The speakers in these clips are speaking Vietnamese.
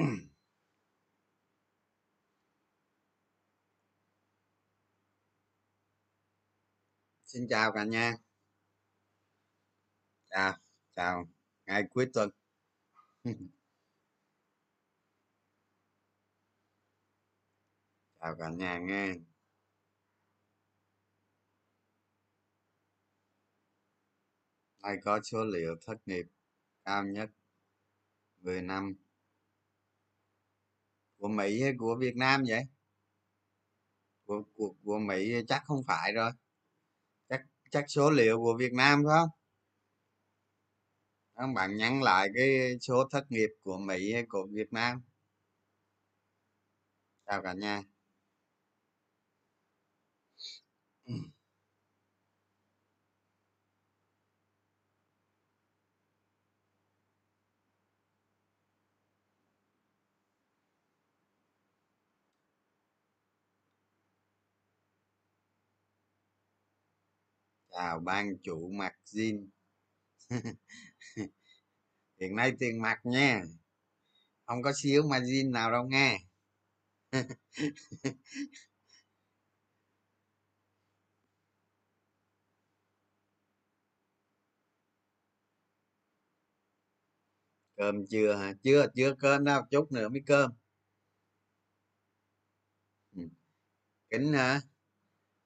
xin chào cả nhà. Chào chào ngày cuối tuần. Chào cả nhà nghe. Nay có số liệu thất nghiệp cao nhất 10 năm của Mỹ hay của Việt Nam vậy? Của của, của Mỹ chắc không phải rồi. Chắc chắc số liệu của Việt Nam phải không? Các bạn nhắn lại cái số thất nghiệp của Mỹ hay của Việt Nam. Chào cả nhà. Chào ban chủ mặt zin. Hiện nay tiền mặt nha. Không có xíu margin nào đâu nghe. Cơm chưa hả? Chưa chưa cơm đâu. Chút nữa mới cơm. Ừ. Kính hả?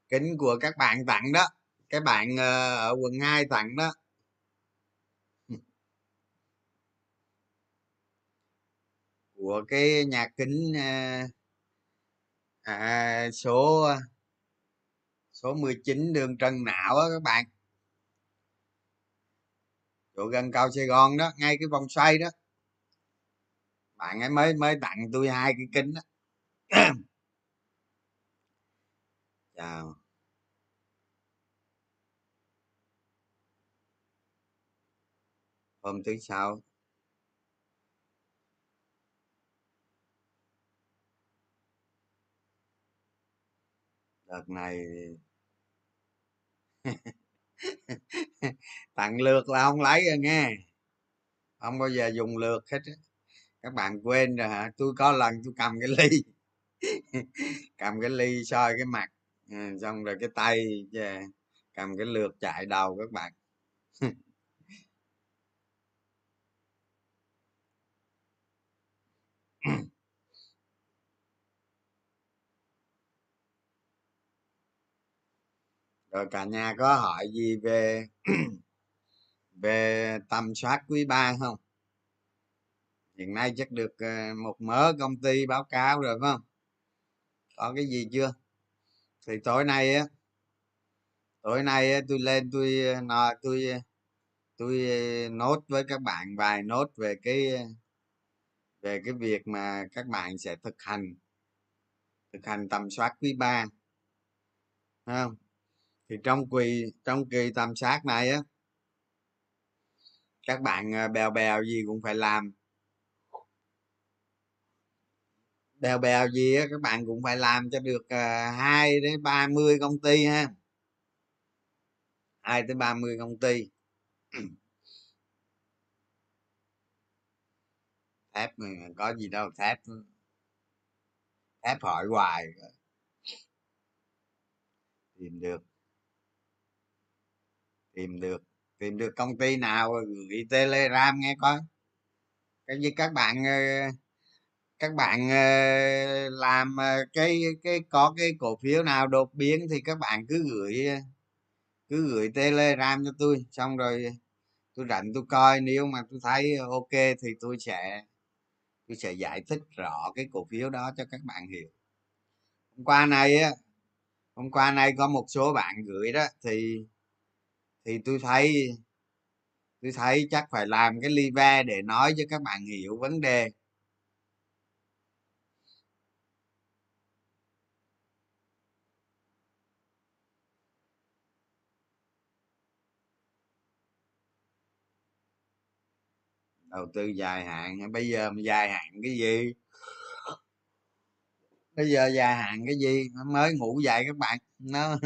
Kính của các bạn tặng đó cái bạn ờ, ở quận 2 tặng đó. Của cái nhà kính à, à, số số 19 đường Trần Nạo á các bạn. Chỗ gần cầu Sài Gòn đó ngay cái vòng xoay đó. Bạn ấy mới mới tặng tôi hai cái kính đó. Chào. Hôm thứ sáu. Đợt này tặng lượt là không lấy rồi nghe. Không bao giờ dùng lượt hết các bạn quên rồi hả? Tôi có lần tôi cầm cái ly. Cầm cái ly soi cái mặt. Ừ, xong rồi cái tay cầm cái lượt chạy đầu các bạn. rồi cả nhà có hỏi gì về về tầm soát quý ba không? Hiện nay chắc được ờ, một mớ công ty báo cáo rồi phải không? Có cái gì chưa? Thì tối nay á tối nay á, tôi lên tôi ờ, nói tôi ờ, tôi nốt với các bạn vài nốt về cái về cái việc mà các bạn sẽ thực hành thực hành tầm soát quý ba. Không? Thì trong kỳ trong kỳ tầm soát này á, các bạn à, bèo bèo gì cũng phải làm. Bèo bèo gì á, các bạn cũng phải làm cho được à, hai đến ba mươi công ty ha. Hai tới ba mươi công ty. Thép có gì đâu, thép thép hỏi hoài. Tìm được tìm được tìm được công ty nào gửi telegram nghe coi. Cái như các bạn ờ, các bạn ờ, làm ờ, cái cái, có cái cổ phiếu nào đột biến thì các bạn cứ gửi cứ gửi telegram cho tôi, xong rồi tôi rảnh tôi coi, nếu mà tôi thấy ok thì tôi sẽ tôi sẽ giải thích rõ cái cổ phiếu đó cho các bạn hiểu. Hôm qua này á, hôm qua nay có một số bạn gửi đó, thì thì tôi thấy tôi thấy chắc phải làm cái live để nói cho các bạn hiểu vấn đề. Đầu tư dài hạn bây giờ dài hạn cái gì? Bây giờ dài hạn cái gì? Mới ngủ dậy các bạn. Nó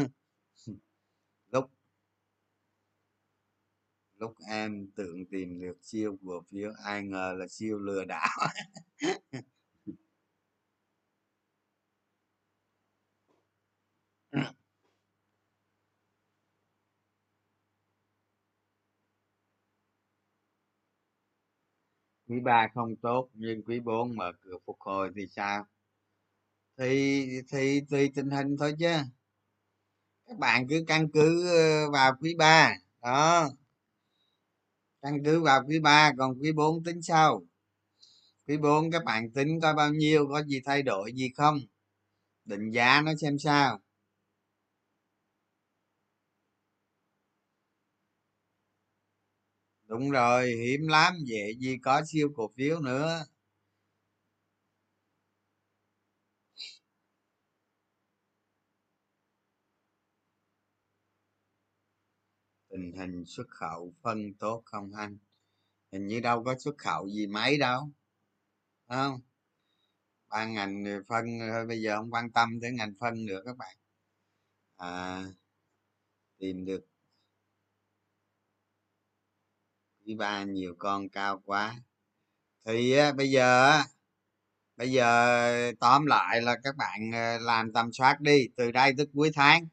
lúc em tưởng tìm được siêu cổ phiếu ai ngờ là siêu lừa đảo. Quý ba không tốt, nhưng quý bốn mở cửa phục hồi thì sao? Thì thì, tùy tình hình thôi chứ. Các bạn cứ căn cứ ờ, vào quý ba, đó căn cứ vào quý ba, còn quý bốn tính sau. Quý bốn, các bạn tính coi bao nhiêu, có gì thay đổi, gì không? Định giá nó xem sao. Đúng rồi, hiếm lắm, dễ gì có siêu cổ phiếu nữa. Tình hình xuất khẩu phân tốt không anh? Hình như đâu có xuất khẩu gì mấy đâu không? Ban ngành phân thôi bây giờ không quan tâm tới ngành phân nữa các bạn. À, tìm được. Quý ba nhiều con cao quá. Thì bây giờ bây giờ tóm lại là các bạn ờ, làm tầm soát đi từ đây tới cuối tháng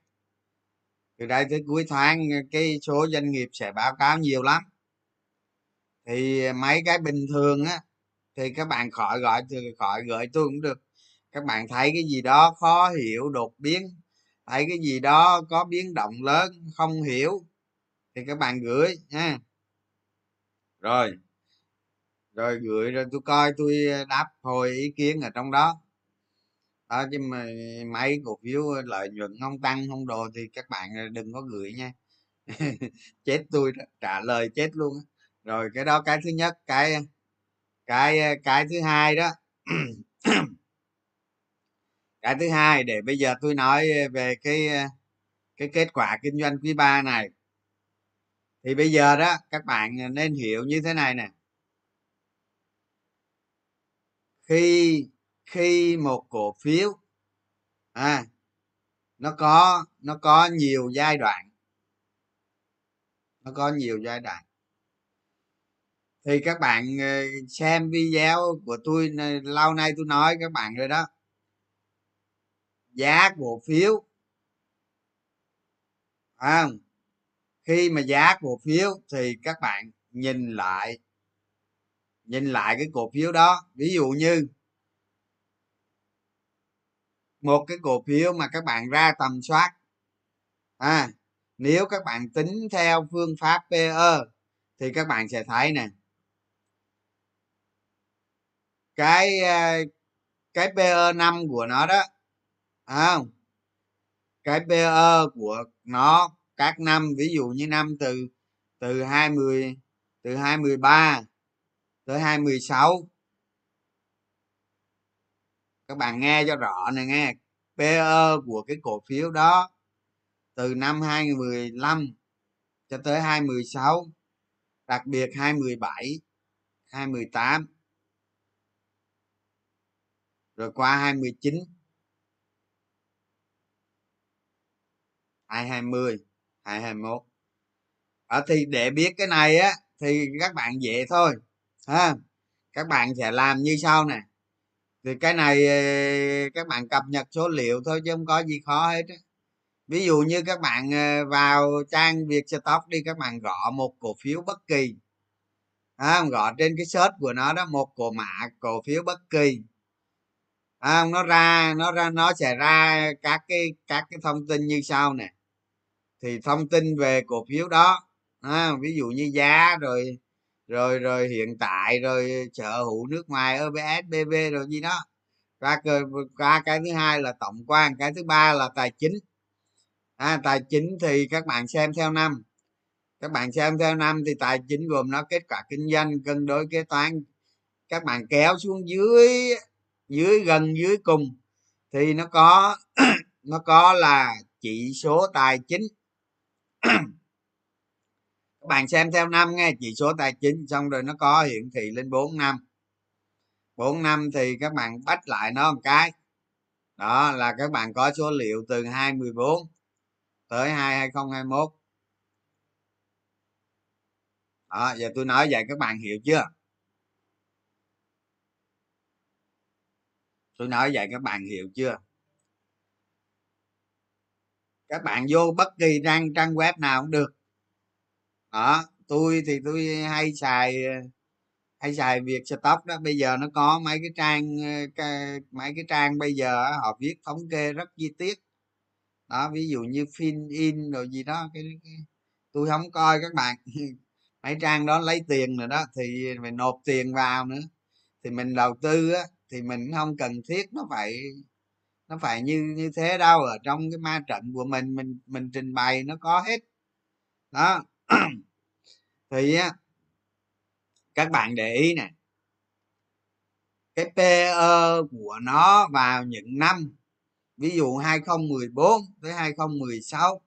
từ đây tới cuối tháng, cái số doanh nghiệp sẽ báo cáo nhiều lắm. Thì mấy cái bình thường á, thì các bạn khỏi gọi từ khỏi gửi tôi cũng được. Các bạn thấy cái gì đó khó hiểu, đột biến, thấy cái gì đó có biến động lớn, không hiểu, thì các bạn gửi nha rồi. Rồi gửi, rồi tôi coi tôi đáp hồi ý kiến ở trong đó đó, chứ mà mấy cổ phiếu lợi nhuận không tăng, không đồ thì các bạn ờ, đừng có gửi nha. Chết tôi trả lời chết luôn rồi cái đó, cái thứ nhất, cái cái cái thứ hai đó. Cái thứ hai để bây giờ tôi nói về cái cái kết quả kinh doanh quý ba này. Thì bây giờ đó, các bạn ờ, nên hiểu như thế này nè. Khi khi một cổ phiếu à nó có nó có nhiều giai đoạn nó có nhiều giai đoạn. Thì các bạn ờ, xem video của tôi lâu nay tôi nói các bạn rồi đó. Giá cổ phiếu à, khi mà giá cổ phiếu thì các bạn nhìn lại nhìn lại cái cổ phiếu đó. Ví dụ như một cái cổ phiếu mà các bạn ra tầm soát. À nếu các bạn tính theo phương pháp PE thì các bạn sẽ thấy nè. Cái à, cái PE 5 của nó đó à, cái PE của nó các năm ví dụ như năm từ từ 20 từ 213 tới 216 các bạn nghe cho rõ này nghe. PE của cái cổ phiếu đó từ năm 2015 cho tới 2016 đặc biệt 2017 2018 rồi qua 2019 220 221 ở thì để biết cái này á thì các bạn dễ thôi, ha. Các bạn sẽ làm như sau nè thì cái này ờ, các bạn cập nhật số liệu thôi chứ không có gì khó hết ví dụ như các bạn ờ, vào trang việt stock đi các bạn gõ một cổ phiếu bất kỳ. À, gõ trên cái search của nó đó một cổ mã cổ phiếu bất kỳ. À, nó ra nó ra nó sẽ ra các cái các cái thông tin như sau nè. Thì thông tin về cổ phiếu đó à, ví dụ như giá rồi rồi rồi hiện tại rồi sở hữu nước ngoài OBS BV rồi gì đó. Qua qua cái thứ hai là tổng quan cái thứ ba là tài chính. À, tài chính thì các bạn xem theo năm. Các bạn xem theo năm thì tài chính gồm nó kết quả kinh doanh cân đối kế toán. Các bạn kéo xuống dưới dưới gần dưới cùng thì nó có nó có là chỉ số tài chính. các bạn xem theo năm nghe, chỉ số tài chính, xong rồi nó có hiển thị lên 4 năm. 4 năm thì các bạn bắt lại nó một cái. Đó, là các bạn có số liệu từ 2014 tới 2021 đó, giờ tôi nói vậy các bạn hiểu chưa? Tôi nói vậy các bạn hiểu chưa? Các bạn vô bất kỳ trang trang web nào cũng được đó tôi thì tôi hay xài hay xài việc stock đó. Bây giờ nó có mấy cái trang ờ, cái, mấy cái trang bây giờ họ viết thống kê rất chi tiết. Đó ví dụ như fin in rồi gì đó cái, cái tôi không coi các bạn. Mấy trang đó lấy tiền rồi đó thì phải nộp tiền vào nữa. Thì mình đầu tư á thì mình không cần thiết nó phải nó phải như như thế đâu. Ở trong cái ma trận của mình mình mình trình bày nó có hết. Đó thì á, các bạn để ý nè. Cái PE của nó vào những năm, ví dụ 2014 tới 2016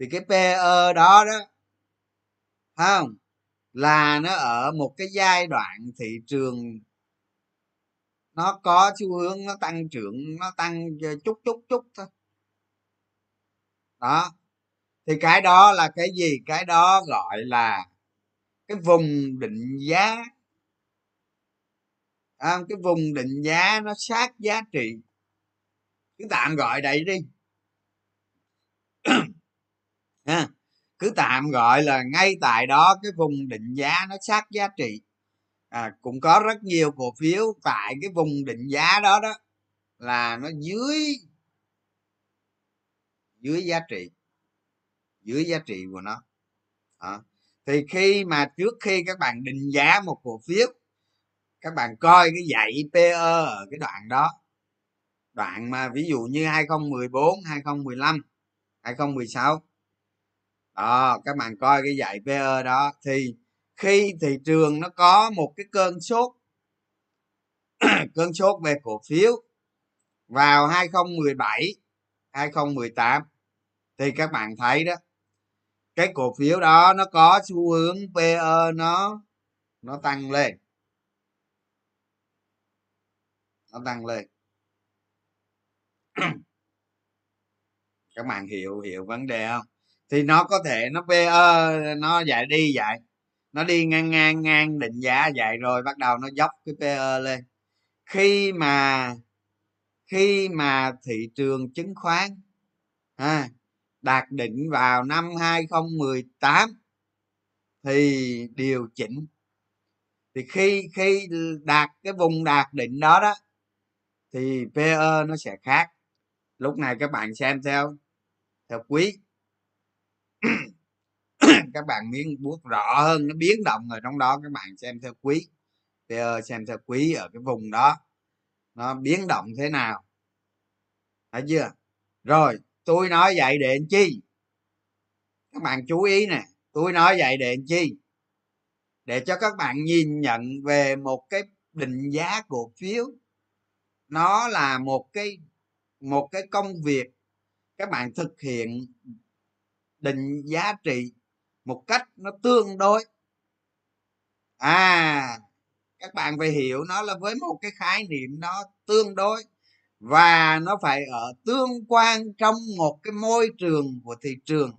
thì cái PE đó đó không? Là nó ở một cái giai đoạn thị trường nó có xu hướng nó tăng trưởng, nó tăng ờ, chút chút chút thôi. Đó thì cái đó là cái gì? Cái đó gọi là cái vùng định giá. À, cái vùng định giá nó sát giá trị. Cứ tạm gọi đấy đi. À, cứ tạm gọi là ngay tại đó cái vùng định giá nó sát giá trị. À, cũng có rất nhiều cổ phiếu tại cái vùng định giá đó đó là nó dưới dưới giá trị dưới giá trị của nó. À. thì khi mà trước khi các bạn định giá một cổ phiếu, các bạn coi cái dạy PE ở cái đoạn đó. Đoạn mà ví dụ như 2014 2015 2016 đó, các bạn coi cái dạy PE đó. Thì khi thị trường nó có một cái cơn sốt cơn sốt về cổ phiếu vào 2017 2018 thì các bạn thấy đó cái cổ phiếu đó nó có xu hướng PE nó nó tăng lên. Nó tăng lên. Các bạn hiểu hiểu vấn đề không? Thì nó có thể nó PE nó dạy đi vậy nó đi ngang ngang ngang định giá vậy rồi bắt đầu nó dốc cái PE lên. Khi mà khi mà thị trường chứng khoán à, đạt định vào năm 2018 thì điều chỉnh. Thì khi khi đạt cái vùng đạt định đó đó, thì PE nó sẽ khác. Lúc này các bạn xem theo theo quý. Các bạn miếng buốt rõ hơn, nó biến động ở trong đó, các bạn xem theo quý. PE xem theo quý ở cái vùng đó, nó biến động thế nào. Thấy chưa? Rồi tôi nói vậy để làm chi? Các bạn chú ý nè, tôi nói vậy để làm chi? Để cho các bạn nhìn nhận về một cái định giá cổ phiếu. Nó là một cái một cái công việc các bạn thực hiện định giá trị một cách nó tương đối. À các bạn phải hiểu nó là với một cái khái niệm nó tương đối và nó phải ở tương quan trong một cái môi trường của thị trường.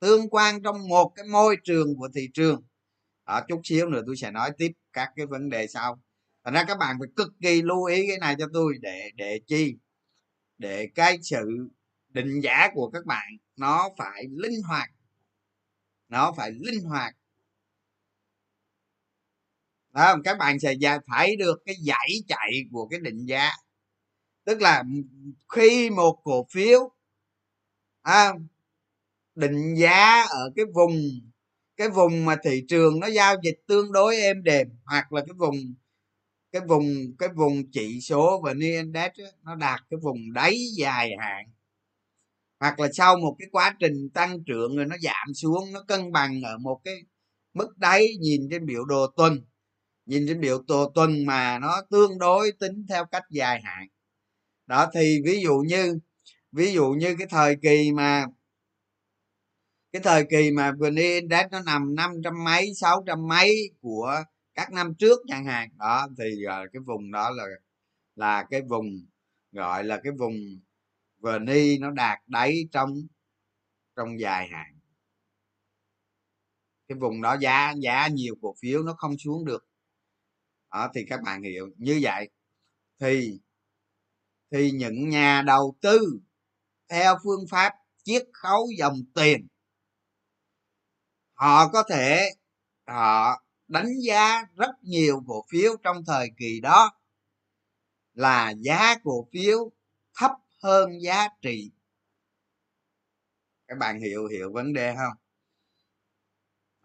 Tương quan trong một cái môi trường của thị trường. Ở chút xíu nữa tôi sẽ nói tiếp các cái vấn đề sau. Thành ra các bạn phải cực kỳ lưu ý cái này cho tôi để để chi? Để cái sự định giá của các bạn nó phải linh hoạt. Nó phải linh hoạt đó, các bạn sẽ phải được cái dãy chạy của cái định giá. Tức là khi một cổ phiếu à, định giá ở cái vùng cái vùng mà thị trường nó giao dịch tương đối êm đềm hoặc là cái vùng cái vùng cái vùng chỉ số và index nó đạt cái vùng đáy dài hạn. Hoặc là sau một cái quá trình tăng trưởng rồi nó giảm xuống nó cân bằng ở một cái mức đáy nhìn trên biểu đồ tuần nhìn trên biểu đồ tuần mà nó tương đối tính theo cách dài hạn. Đó, thì ví dụ như, ví dụ như cái thời kỳ mà, cái thời kỳ mà vn index nó nằm năm trăm mấy, sáu trăm mấy của các năm trước chẳng hạn. Đó, thì ờ, cái vùng đó là là cái vùng, gọi là cái vùng vn nó đạt đáy trong trong dài hạn. Cái vùng đó giá giá nhiều cổ phiếu nó không xuống được đó, thì các bạn hiểu. Như vậy, thì thì những nhà đầu tư theo phương pháp chiết khấu dòng tiền, họ có thể, họ đánh giá rất nhiều cổ phiếu trong thời kỳ đó là giá cổ phiếu thấp hơn giá trị. Các bạn hiểu hiểu vấn đề không?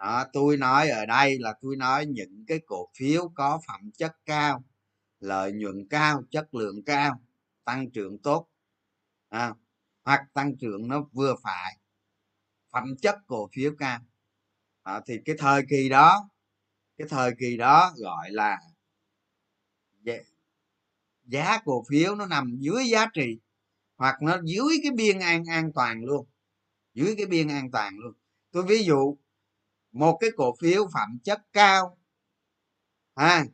Đó, tôi nói ở đây là tôi nói những cái cổ phiếu có phẩm chất cao lợi nhuận cao chất lượng cao tăng trưởng tốt à, hoặc tăng trưởng nó vừa phải phẩm chất cổ phiếu cao. À, thì cái thời kỳ đó cái thời kỳ đó gọi là giá cổ phiếu nó nằm dưới giá trị hoặc nó dưới cái biên an an toàn luôn dưới cái biên an toàn luôn. Tôi ví dụ một cái cổ phiếu phẩm chất cao. Ha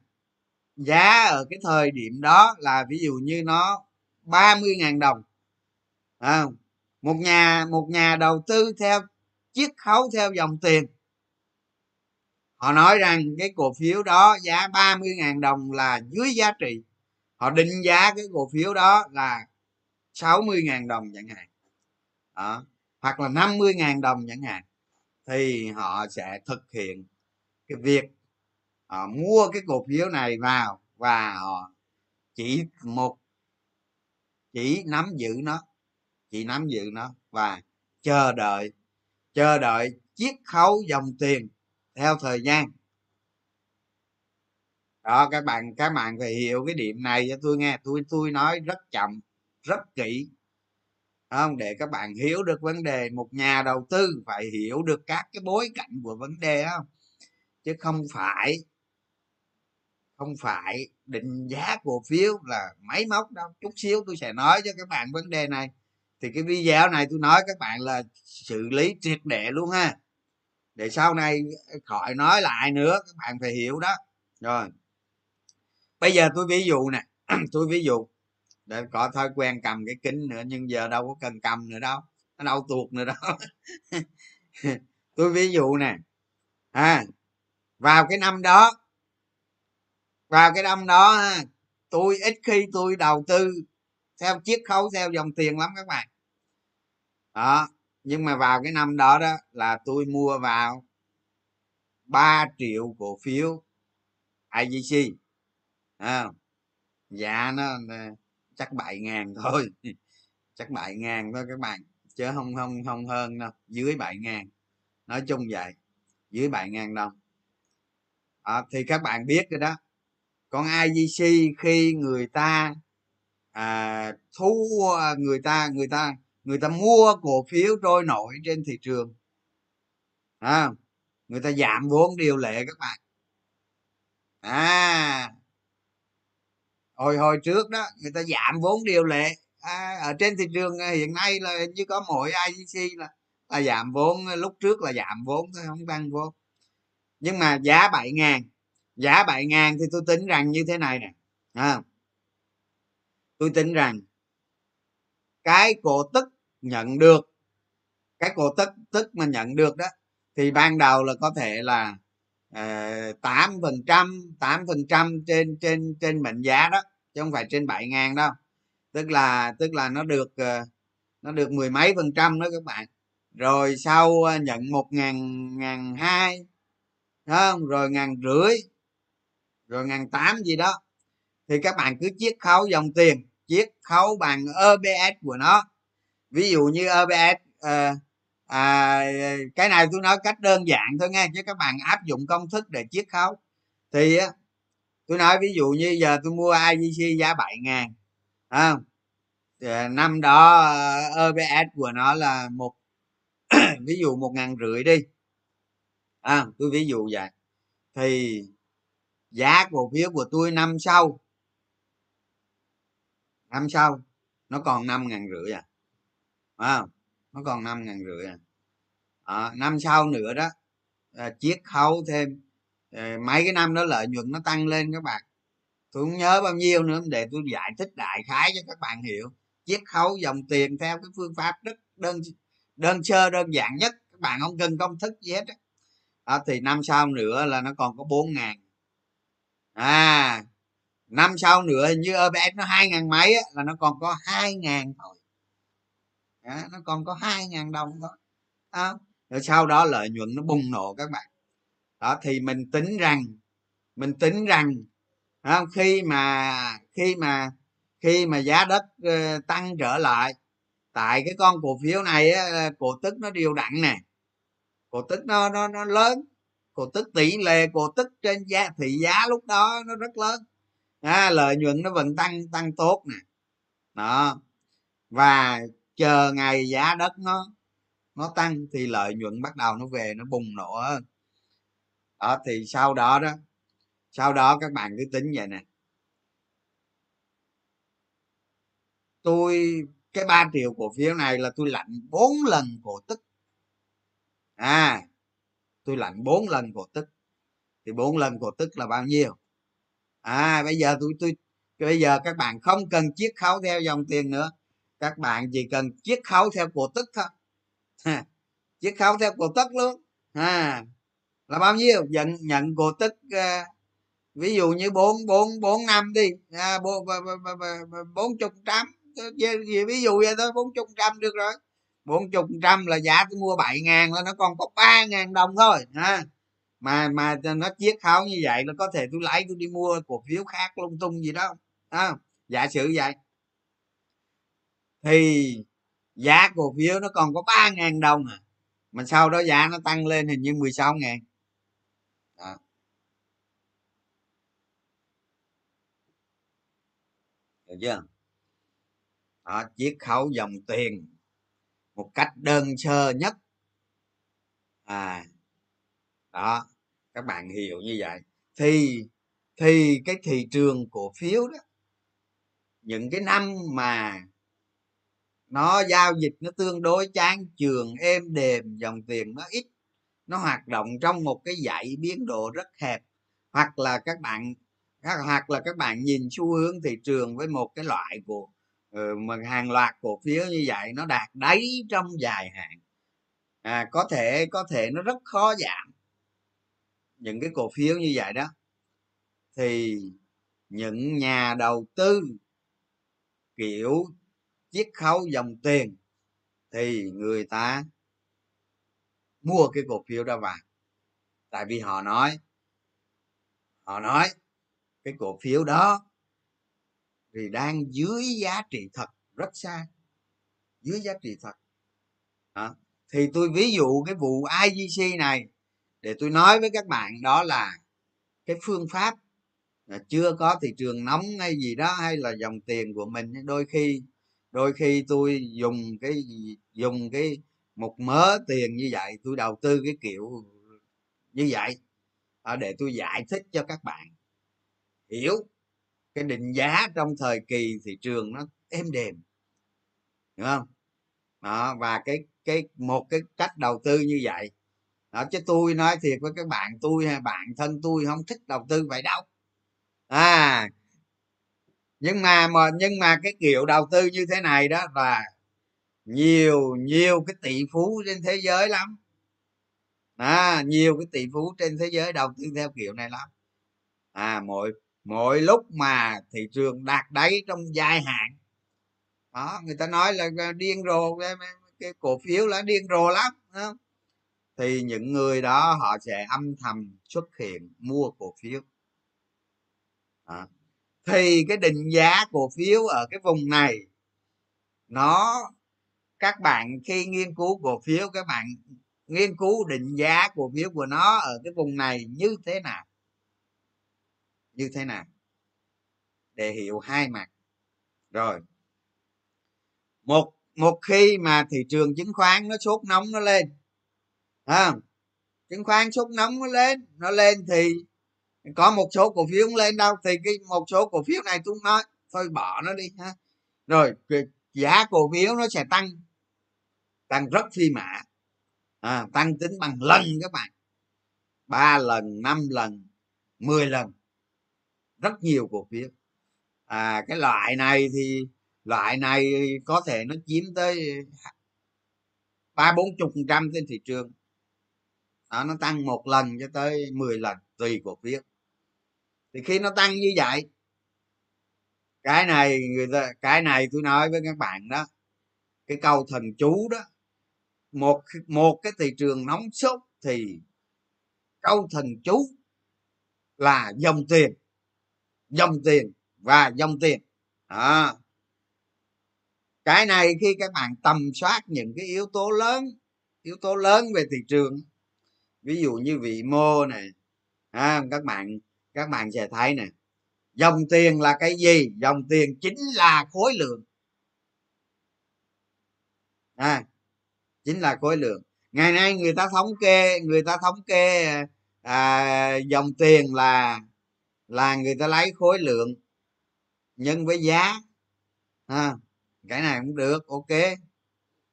giá ở cái thời điểm đó là ví dụ như nó 30.000 đồng. À, một nhà một nhà đầu tư theo chiết khấu theo dòng tiền. Họ nói rằng cái cổ phiếu đó giá 30.000 đồng là dưới giá trị. Họ định giá cái cổ phiếu đó là 60.000 đồng chẳng hạn. Đó. hoặc là 50.000 đồng chẳng hạn thì họ sẽ thực hiện cái việc họ mua cái cổ phiếu này vào và họ chỉ một, chỉ nắm giữ nó, chỉ nắm giữ nó và chờ đợi chờ đợi chiết khấu dòng tiền theo thời gian. Đó, các bạn các bạn phải hiểu cái điểm này cho tôi nghe, tôi tôi nói rất chậm, rất kỹ không, để các bạn hiểu được vấn đề, một nhà đầu tư phải hiểu được các cái bối cảnh của vấn đề không chứ không phải không phải định giá cổ phiếu là máy móc đâu. Chút xíu tôi sẽ nói cho các bạn vấn đề này. Thì cái video này tôi nói các bạn là xử lý triệt để luôn ha. Để sau này khỏi nói lại nữa, các bạn phải hiểu đó. Rồi. Bây giờ tôi ví dụ nè, tôi ví dụ để có thói quen cầm cái kính nữa nhưng giờ đâu có cần cầm nữa đâu nó đâu tuột nữa đâu. Tôi ví dụ nè à vào cái năm đó vào cái năm đó tôi ít khi tôi đầu tư theo chiết khấu theo dòng tiền lắm các bạn. Đó nhưng mà vào cái năm đó đó là tôi mua vào 3 triệu cổ phiếu IGC à, giá nó chắc bảy ngàn thôi. Chắc bảy ngàn thôi các bạn chứ không không không hơn đâu dưới bảy ngàn nói chung vậy dưới bảy ngàn đồng à, thì các bạn biết rồi đó. Còn IGC khi người ta à, thu à, người ta người ta người ta mua cổ phiếu trôi nổi trên thị trường à, người ta giảm vốn điều lệ các bạn. À hồi hồi trước đó người ta giảm vốn điều lệ. À, ở trên thị trường à, hiện nay là như có mỗi IGC là là giảm vốn à, lúc trước là giảm vốn thôi không tăng vốn. Nhưng mà giá bảy ngàn giá bảy ngàn thì tôi tính rằng như thế này nè à, tôi tính rằng cái cổ tức nhận được cái cổ tức tức mà nhận được đó thì ban đầu là có thể là Ờ, tám phần trăm tám phần trăm trên trên trên mệnh giá đó chứ không phải trên bảy ngàn đâu. Tức là tức là nó được ờ, nó được mười mấy phần trăm đó các bạn. Rồi sau ờ, nhận một ngàn ngàn hai không? Rồi ngàn rưỡi rồi ngàn tám gì đó. Thì các bạn cứ chiết khấu dòng tiền chiết khấu bằng obs của nó. Ví dụ như obs uh, à, cái này tôi nói cách đơn giản thôi nghe chứ các bạn áp dụng công thức để chiết khấu. Thì tôi nói ví dụ như giờ tôi mua IGC giá 7 ngàn à, năm đó ờ, obs của nó là một ví dụ một ngàn rưỡi đi. À, tôi ví dụ vậy. Thì giá cổ phiếu của tôi năm sau năm sau nó còn năm ngàn rưỡi à à, nó còn năm ngàn rưỡi à. à năm sau nữa đó à, chiết khấu thêm. À, mấy cái năm đó lợi nhuận nó tăng lên các bạn. Tôi không nhớ bao nhiêu nữa để tôi giải thích đại khái cho các bạn hiểu. Chiết khấu dòng tiền theo cái phương pháp rất đơn đơn sơ đơn giản nhất. Các bạn không cần công thức gì hết đó. À, thì năm sau nữa là nó còn có bốn ngàn. À năm sau nữa hình như OBS nó hai ngàn mấy á, là nó còn có hai ngàn thôi à, nó còn có hai ngàn đồng thôi. À, rồi sau đó lợi nhuận nó bùng nổ các bạn. Đó thì mình tính rằng mình tính rằng à, khi mà khi mà khi mà giá đất uh, tăng trở lại tại cái con cổ phiếu này á, cổ tức nó điều đặn nè. Cổ tức nó nó nó lớn cổ tức tỷ lệ cổ tức trên giá thị giá lúc đó nó rất lớn. À, lợi nhuận nó vẫn tăng tăng tốt nè. Đó và chờ ngày giá đất nó nó tăng thì lợi nhuận bắt đầu nó về, nó bùng nổ. Hơn đó, thì sau đó đó, sau đó các bạn cứ tính vậy nè. Tôi, cái 3 triệu cổ phiếu này là tôi lạnh bốn lần cổ tức. À tôi lạnh bốn lần cổ tức. Thì bốn lần cổ tức là bao nhiêu? À bây giờ tôi tôi, bây giờ các bạn không cần chiết khấu theo dòng tiền nữa các bạn chỉ cần chiết khấu theo cổ tức thôi. Chiết khấu theo cổ tức luôn. À là bao nhiêu? Nhận nhận cổ tức à, ví dụ như bốn bốn bốn năm đi. Bốn chục trăm. Ví dụ vậy thôi bốn chục trăm được rồi. Bốn chục trăm là giá tôi mua bảy ngàn là nó còn có ba ngàn đồng thôi. Ha mà mà nó chiết khấu như vậy là có thể tôi lấy tôi đi mua cổ phiếu khác lung tung gì đó. À, giả sử vậy thì giá cổ phiếu nó còn có ba ngàn đồng à. Mà sau đó giá nó tăng lên hình như 16 ngàn. Đó. được chưa? Đó, chiết khấu dòng tiền một cách đơn sơ nhất. À đó các bạn hiểu như vậy. Thì thì cái thị trường cổ phiếu đó những cái năm mà nó giao dịch nó tương đối chán trường êm đềm dòng tiền nó ít. Nó hoạt động trong một cái dãy biến độ rất hẹp. Hoặc là các bạn hoặc là các bạn nhìn xu hướng thị trường với một cái loại của ờ, mà hàng loạt cổ phiếu như vậy nó đạt đáy trong dài hạn. À, có thể có thể nó rất khó giảm những cái cổ phiếu như vậy đó. Thì những nhà đầu tư kiểu chiết khấu dòng tiền, thì người ta mua cái cổ phiếu đó vào tại vì họ nói họ nói cái cổ phiếu đó thì đang dưới giá trị thật, rất xa, dưới giá trị thật đó. thì tôi ví dụ cái vụ IGC này để tôi nói với các bạn, đó là cái phương pháp chưa có thị trường nóng hay gì đó, hay là dòng tiền của mình, đôi khi đôi khi tôi dùng cái dùng cái một mớ tiền như vậy tôi đầu tư cái kiểu như vậy à, để tôi giải thích cho các bạn. Hiểu cái định giá trong thời kỳ thị trường nó êm đềm đúng không? Đó, và cái cái một cái cách đầu tư như vậy. Đó, chứ tôi nói thiệt với các bạn tôi hay bạn thân tôi không thích đầu tư vậy đâu. À nhưng mà mà, nhưng mà cái kiểu đầu tư như thế này đó là nhiều nhiều cái tỷ phú trên thế giới lắm à nhiều cái tỷ phú trên thế giới đầu tư theo kiểu này lắm à mỗi mỗi lúc mà thị trường đạt đáy trong dài hạn, đó, người ta nói là à, điên rồ, cái cổ phiếu là điên rồ lắm đó. thì những người đó họ sẽ âm thầm xuất hiện mua cổ phiếu đó thì cái định giá cổ phiếu ở cái vùng này nó các bạn khi nghiên cứu cổ phiếu các bạn nghiên cứu định giá cổ phiếu của nó ở cái vùng này như thế nào? Như thế nào? Để hiểu hai mặt. Rồi. Một một khi mà thị trường chứng khoán nó sốt nóng nó lên à, chứng khoán sốt nóng nó lên nó lên thì có một số cổ phiếu không lên đâu thì cái một số cổ phiếu này tôi nói thôi bỏ nó đi ha. Rồi giá cổ phiếu nó sẽ tăng tăng rất phi mã. À, tăng tính bằng lần các bạn. Ba lần năm lần 10 lần. Rất nhiều cổ phiếu. À cái loại này thì loại này có thể nó chiếm tới ba bốn chục phần trăm trên thị trường. Đó nó tăng một lần cho tới 10 lần tùy cổ phiếu thì khi nó tăng như vậy cái này người ta cái này tôi nói với các bạn đó cái câu thần chú đó một một cái thị trường nóng sốt thì câu thần chú là dòng tiền dòng tiền và dòng tiền à. cái này khi các bạn tầm soát những cái yếu tố lớn yếu tố lớn về thị trường ví dụ như vị mô này à, các bạn các bạn sẽ thấy nè dòng tiền là cái gì? Dòng tiền chính là khối lượng. À, chính là khối lượng. Ngày nay người ta thống kê người ta thống kê à, dòng tiền là là người ta lấy khối lượng nhân với giá. À, cái này cũng được ok.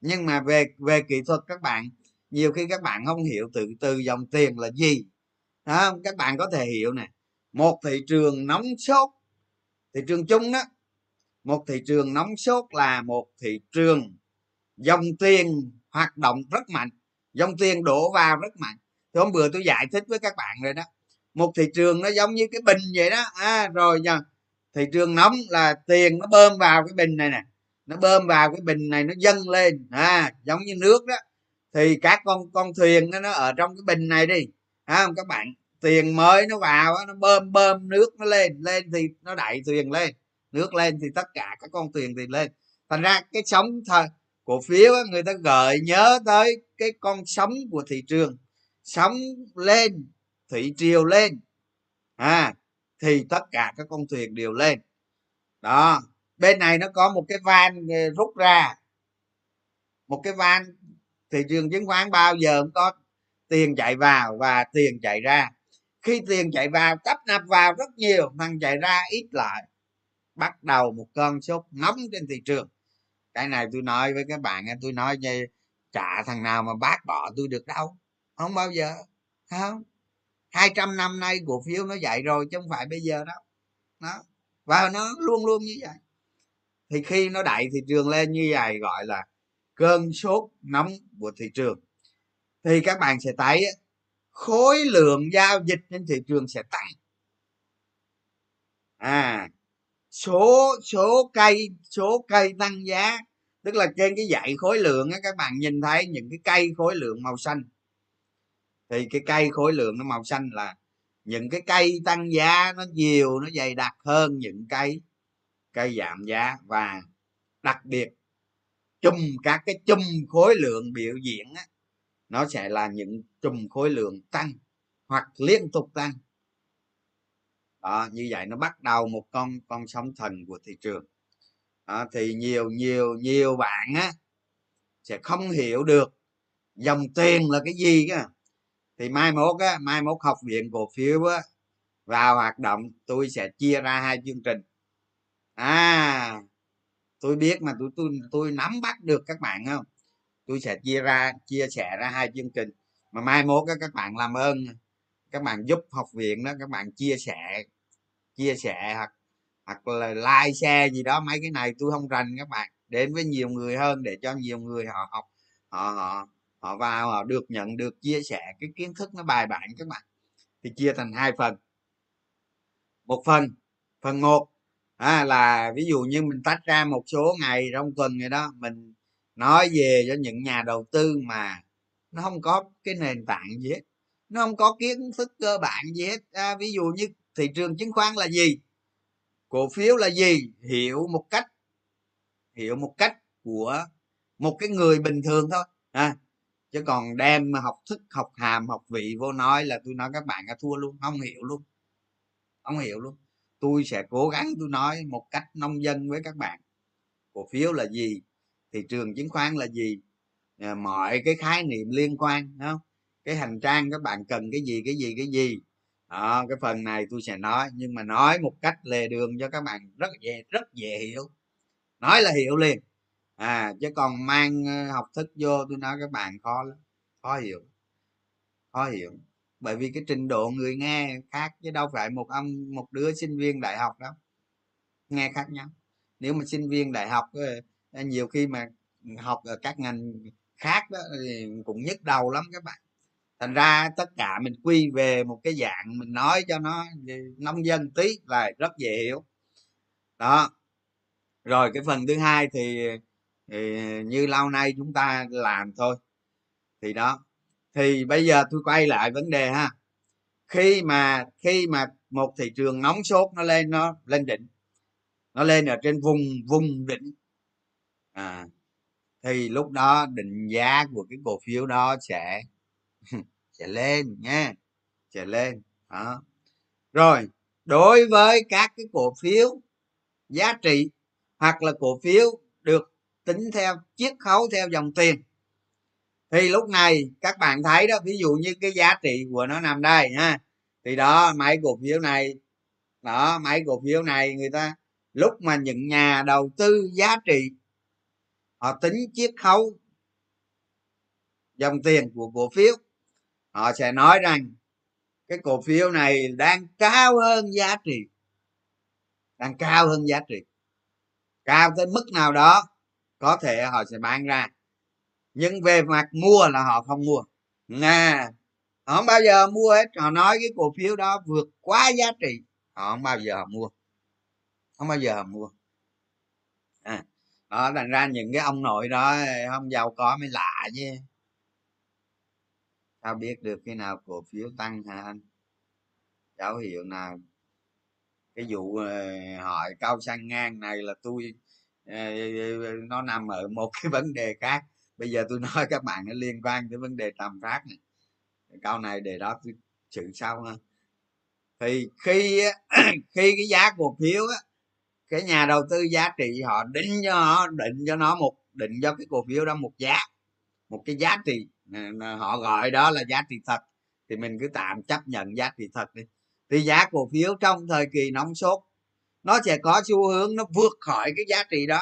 Nhưng mà về về kỹ thuật các bạn nhiều khi các bạn không hiểu từ từ dòng tiền là gì. À, các bạn có thể hiểu nè một thị trường nóng sốt. Thị trường chung đó một thị trường nóng sốt là một thị trường dòng tiền hoạt động rất mạnh dòng tiền đổ vào rất mạnh. Thì hôm bữa tôi giải thích với các bạn rồi đó. Một thị trường nó giống như cái bình vậy đó. À, rồi nha thị trường nóng là tiền nó bơm vào cái bình này nè. Nó bơm vào cái bình này nó dâng lên. À giống như nước đó. Thì các con con thuyền nó, nó ở trong cái bình này đi. À, không các bạn? Tiền mới nó vào nó bơm bơm nước nó lên lên thì nó đẩy thuyền lên. Nước lên thì tất cả các con thuyền thì lên. Thành ra cái sóng thời cổ phiếu á, người ta gợi nhớ tới cái con sóng của thị trường. Sóng lên thị triều lên. À thì tất cả các con thuyền đều lên. Đó bên này nó có một cái van ờ, rút ra. Một cái van thị trường chứng khoán bao giờ cũng có tiền chạy vào và tiền chạy ra khi tiền chạy vào cấp nạp vào rất nhiều thằng chạy ra ít lại. Bắt đầu một cơn sốt nóng trên thị trường. Cái này tôi nói với các bạn tôi nói như trả thằng nào mà bác bỏ tôi được đâu. Không bao giờ không? Hai trăm năm nay cổ phiếu nó dậy rồi chứ không phải bây giờ đâu. Nó, và nó luôn luôn như vậy. Thì khi nó đẩy thị trường lên như vậy gọi là cơn sốt nóng của thị trường. Thì các bạn sẽ thấy khối lượng giao dịch trên thị trường sẽ tăng. À số số cây số cây tăng giá tức là trên cái dãy khối lượng á các bạn nhìn thấy những cái cây khối lượng màu xanh. Thì cái cây khối lượng nó màu xanh là những cái cây tăng giá nó nhiều nó dày đặc hơn những cây cây giảm giá. Và đặc biệt chùm các cái chùm khối lượng biểu diễn á, nó sẽ là những chùm khối lượng tăng hoặc liên tục tăng. Đó như vậy nó bắt đầu một con con sóng thần của thị trường. Đó, thì nhiều nhiều nhiều bạn á sẽ không hiểu được dòng tiền là cái gì á. Thì mai mốt á mai mốt học viện cổ phiếu á vào hoạt động tôi sẽ chia ra hai chương trình. À tôi biết mà tôi tôi tôi nắm bắt được các bạn không? Tôi sẽ chia ra chia sẻ ra hai chương trình. Mà mai mốt đó, các bạn làm ơn các bạn giúp học viện đó các bạn chia sẻ chia sẻ hoặc hoặc là like share gì đó mấy cái này tôi không rành các bạn. Đến với nhiều người hơn để cho nhiều người họ học họ họ họ vào họ được nhận được chia sẻ. Cái kiến thức nó bài bản các bạn. Thì chia thành hai phần. Một phần phần một à, là ví dụ như mình tách ra một số ngày trong tuần rồi đó mình nói về cho những nhà đầu tư mà nó không có cái nền tảng gì hết. Nó không có kiến thức cơ bản gì hết. À, ví dụ như thị trường chứng khoán là gì? Cổ phiếu là gì? Hiểu một cách hiểu một cách của một cái người bình thường thôi. À, chứ còn đem học thức học hàm học vị vô nói là tôi nói các bạn đã thua luôn. Không hiểu luôn. Không hiểu luôn. Tôi sẽ cố gắng tôi nói một cách nông dân với các bạn. Cổ phiếu là gì? Thị trường chứng khoán là gì? À, mọi cái khái niệm liên quan không? Cái hành trang các bạn cần cái gì cái gì cái gì? Đó cái phần này tôi sẽ nói nhưng mà nói một cách lề đường cho các bạn rất dễ rất dễ hiểu. Nói là hiểu liền. À chứ còn mang ờ, học thức vô tôi nói các bạn khó lắm khó hiểu khó hiểu. Bởi vì cái trình độ người nghe khác chứ đâu phải một ông một đứa sinh viên đại học đâu. Nghe khác nhau. Nếu mà sinh viên đại học ờ, nhiều khi mà học ở các ngành khác đó thì cũng nhức đầu lắm các bạn. Thành ra tất cả mình quy về một cái dạng mình nói cho nó nông dân tí là rất dễ hiểu. Đó. Rồi cái phần thứ hai thì, thì như lâu nay chúng ta làm thôi. Thì đó. Thì bây giờ tôi quay lại vấn đề ha. Khi mà khi mà một thị trường nóng sốt nó lên nó lên đỉnh. Nó lên ở trên vùng vùng đỉnh à thì lúc đó định giá của cái cổ phiếu đó sẽ sẽ lên nha, sẽ lên, đó. Rồi, đối với các cái cổ phiếu giá trị hoặc là cổ phiếu được tính theo, chiết khấu theo dòng tiền, thì lúc này các bạn thấy đó, ví dụ như cái giá trị của nó nằm đây ha, thì đó mấy cổ phiếu này, đó mấy cổ phiếu này người ta, lúc mà những nhà đầu tư giá trị họ tính chiết khấu dòng tiền của cổ phiếu. Họ sẽ nói rằng cái cổ phiếu này đang cao hơn giá trị, đang cao hơn giá trị. Cao tới mức nào đó có thể họ sẽ bán ra. Nhưng về mặt mua là họ không mua. Nè, họ không bao giờ mua hết. Họ nói cái cổ phiếu đó vượt quá giá trị. Họ không bao giờ họ mua. Không bao giờ mua đó, thành ra những cái ông nội đó, không giàu có mới lạ chứ. Sao biết được khi nào cổ phiếu tăng hả anh? Dấu hiệu nào. Cái vụ ờ, hỏi cao sang ngang này là tôi ờ, nó nằm ở một cái vấn đề khác. Bây giờ tôi nói các bạn nó liên quan tới vấn đề tầm phát này. Câu này để đó tôi xử sau ha. Thì khi khi cái giá cổ phiếu á cái nhà đầu tư giá trị họ định cho họ định cho nó một, định cho cái cổ phiếu đó một giá, một cái giá trị. Họ gọi đó là giá trị thật. Thì mình cứ tạm chấp nhận giá trị thật đi. Thì giá cổ phiếu trong thời kỳ nóng sốt, nó sẽ có xu hướng nó vượt khỏi cái giá trị đó.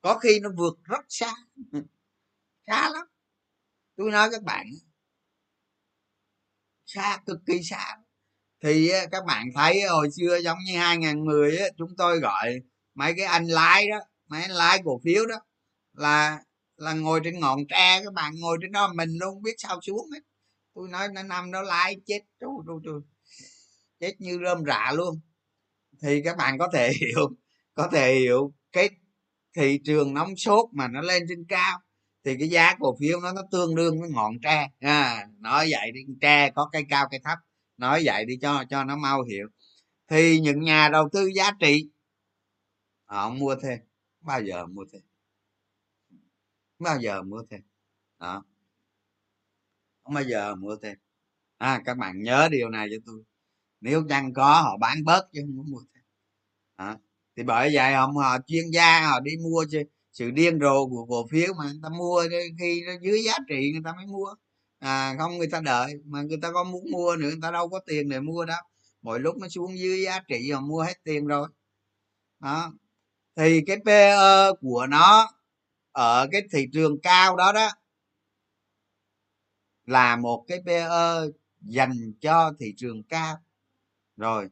Có khi nó vượt rất xa. Xa lắm. Tôi nói các bạn, xa cực kỳ xa thì các bạn thấy hồi xưa giống như 2010 á, chúng tôi gọi mấy cái anh lái đó mấy anh lái cổ phiếu đó là là ngồi trên ngọn tre các bạn ngồi trên đó mình luôn biết sao xuống hết. Tôi nói nó nằm nó lái chết trú trú trú chết như rơm rạ luôn. Thì các bạn có thể hiểu có thể hiểu cái thị trường nóng sốt mà nó lên trên cao thì cái giá cổ phiếu nó nó tương đương với ngọn tre. À, nói vậy tre có cây cao cây thấp nói vậy đi cho cho nó mau hiểu. Thì những nhà đầu tư giá trị họ mua thêm bao giờ mua thêm? Bao giờ mua thêm? Đó. Không bao giờ mua thêm. À các bạn nhớ điều này cho tôi. Nếu chăng có họ bán bớt chứ không có mua thêm. À, thì bởi vậy họ, họ chuyên gia họ đi mua chứ. Sự điên rồ của cổ phiếu mà người ta mua khi nó dưới giá trị người ta mới mua à không, người ta đợi, mà người ta có muốn mua nữa, người ta đâu có tiền để mua đâu mỗi lúc nó xuống dưới giá trị họ mua hết tiền rồi. Đó. Thì cái PE của nó ở cái thị trường cao đó đó là một cái PE dành cho thị trường cao. Rồi,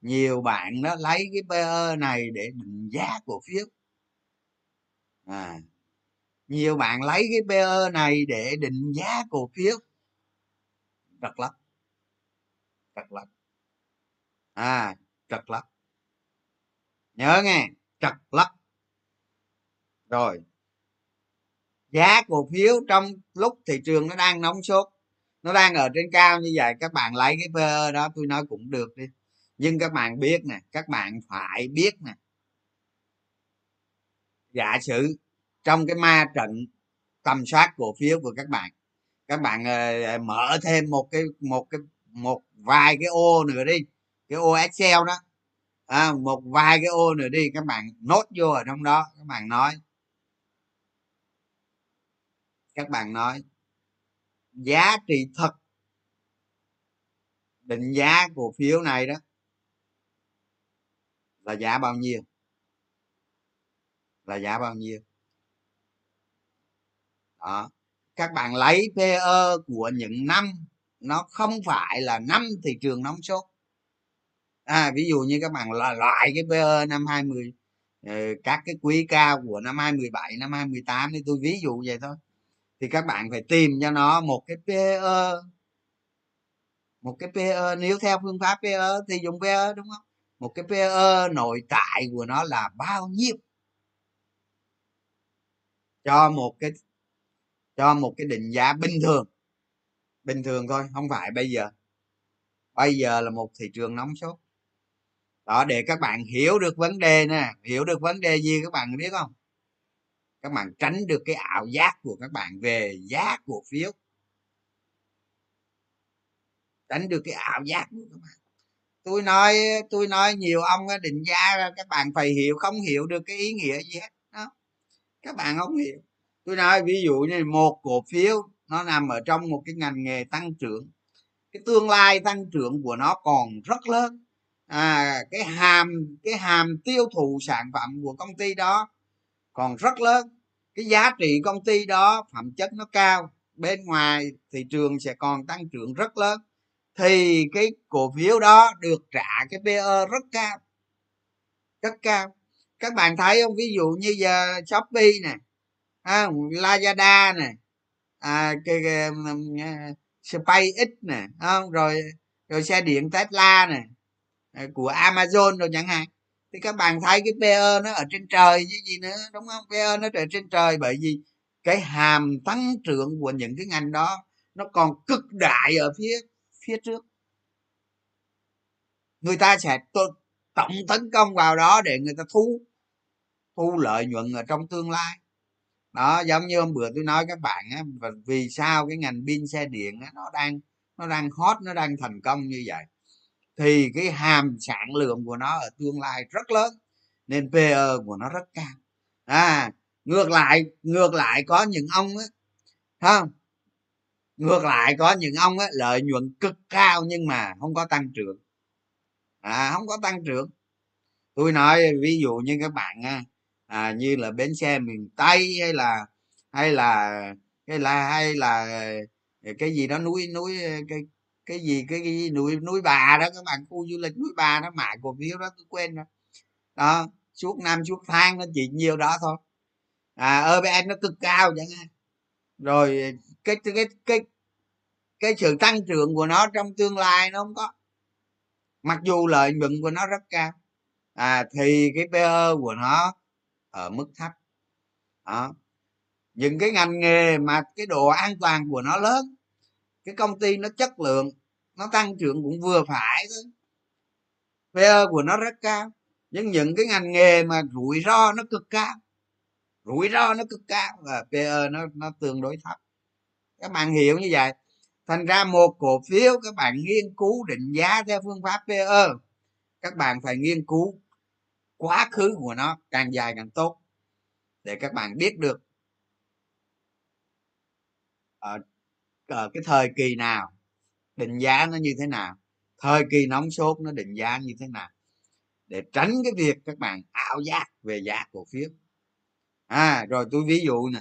nhiều bạn nó lấy cái PE này để định giá cổ phiếu. À nhiều bạn lấy cái PE này để định giá cổ phiếu. Trật lắm trật lắm à trật lắm nhớ nghe, trật lắm rồi. Giá cổ phiếu trong lúc thị trường nó đang nóng sốt, nó đang ở trên cao như vậy, các bạn lấy cái PE đó, tôi nói cũng được đi. Nhưng các bạn biết nè, các bạn phải biết nè. Giả sử trong cái ma trận tầm soát cổ phiếu của các bạn. Các bạn uh, mở thêm một cái một cái một vài cái ô nữa đi cái ô excel đó. À, một vài cái ô nữa đi các bạn nốt vô ở trong đó các bạn nói. Các bạn nói giá trị thật định giá cổ phiếu này đó là giá bao nhiêu? Là giá bao nhiêu? Đó. Các bạn lấy PE của những năm, nó không phải là năm thị trường nóng sốt. À ví dụ như các bạn là loại cái PE năm 20 ờ, các cái quý cao của năm 2017 năm 2018 thì tôi ví dụ vậy thôi. Thì các bạn phải tìm cho nó một cái PE một cái PE nếu theo phương pháp PE thì dùng PE đúng không? Một cái PE nội tại của nó là bao nhiêu? Cho một cái cho một cái định giá bình thường. Bình thường thôi, không phải bây giờ. Bây giờ là một thị trường nóng sốt. Đó, để các bạn hiểu được vấn đề nè, hiểu được vấn đề gì các bạn biết không? Các bạn tránh được cái ảo giác của các bạn về giá cổ phiếu. Tránh được cái ảo giác của các bạn. Tôi nói tôi nói nhiều ông định giá các bạn phải hiểu, không hiểu được cái ý nghĩa gì hết. Đó. Các bạn không hiểu tôi nói ví dụ như một cổ phiếu, nó nằm ở trong một cái ngành nghề tăng trưởng. Cái tương lai tăng trưởng của nó còn rất lớn. À cái hàm cái hàm tiêu thụ sản phẩm của công ty đó còn rất lớn. Cái giá trị công ty đó, phẩm chất nó cao. Bên ngoài thị trường sẽ còn tăng trưởng rất lớn. Thì cái cổ phiếu đó được trả cái PE rất cao rất cao. Các bạn thấy không? Ví dụ như giờ Shopee nè à, Lazada nè. À, cái, cái um, SpaceX nè không? Rồi rồi xe điện Tesla nè à, của Amazon rồi chẳng hạn. Thì các bạn thấy cái PE nó ở trên trời chứ gì nữa đúng không? PE nó ở trên trời bởi vì cái hàm tăng trưởng của những cái ngành đó nó còn cực đại ở phía phía trước. Người ta sẽ tổng tấn công vào đó để người ta thu thu lợi nhuận ở trong tương lai đó giống như hôm bữa tôi nói các bạn á và vì sao cái ngành pin xe điện á, nó đang nó đang hot nó đang thành công như vậy? Thì cái hàm sản lượng của nó ở tương lai rất lớn nên PE của nó rất cao. À ngược lại ngược lại có những ông á không ngược lại có những ông á lợi nhuận cực cao nhưng mà không có tăng trưởng. À không có tăng trưởng. Tôi nói ví dụ như các bạn á à, như là bến xe miền tây hay là hay là hay là hay là ờ, cái gì đó núi núi ờ, cái cái gì cái, cái gì, núi núi bà đó các bạn khu du lịch núi bà nó mãi cổ phiếu đó tôi quên rồi. Đó suốt năm suốt tháng nó chỉ nhiều đó thôi. À EPS nó cực cao chẳng hạn. Rồi ờ, cái cái cái cái sự tăng trưởng của nó trong tương lai nó không có. Mặc dù lợi nhuận của nó rất cao. À thì cái PE của nó ở mức thấp. Đó. Những cái ngành nghề mà cái độ an toàn của nó lớn, cái công ty nó chất lượng, nó tăng trưởng cũng vừa phải thôi. PE của nó rất cao, nhưng những cái ngành nghề mà rủi ro nó cực cao, rủi ro nó cực cao và PE nó nó tương đối thấp. Các bạn hiểu như vậy. Thành ra một cổ phiếu các bạn nghiên cứu định giá theo phương pháp PE các bạn phải nghiên cứu quá khứ của nó càng dài càng tốt để các bạn biết được ở, ở cái thời kỳ nào định giá nó như thế nào thời kỳ nóng sốt nó định giá như thế nào để tránh cái việc các bạn ảo giác về giá cổ phiếu. À rồi tôi ví dụ nè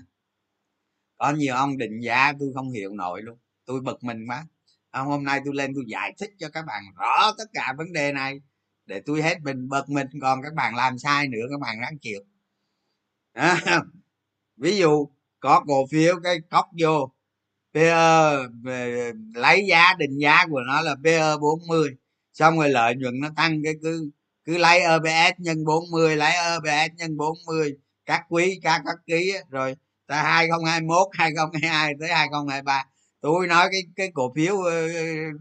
có nhiều ông định giá tôi không hiểu nổi luôn tôi bực mình quá. Ông hôm nay tôi lên tôi giải thích cho các bạn rõ tất cả vấn đề này để tôi hết mình bực mình còn các bạn làm sai nữa các bạn ráng chịu. À, ví dụ có cổ phiếu cái cốc vô PE lấy giá định giá của nó là PE 40 xong rồi lợi nhuận nó tăng cái cứ cứ lấy EPS nhân 40 lấy EPS nhân 40 các quý các các ký rồi từ 2021 2022 tới 2023 tôi nói cái cái cổ phiếu ờ,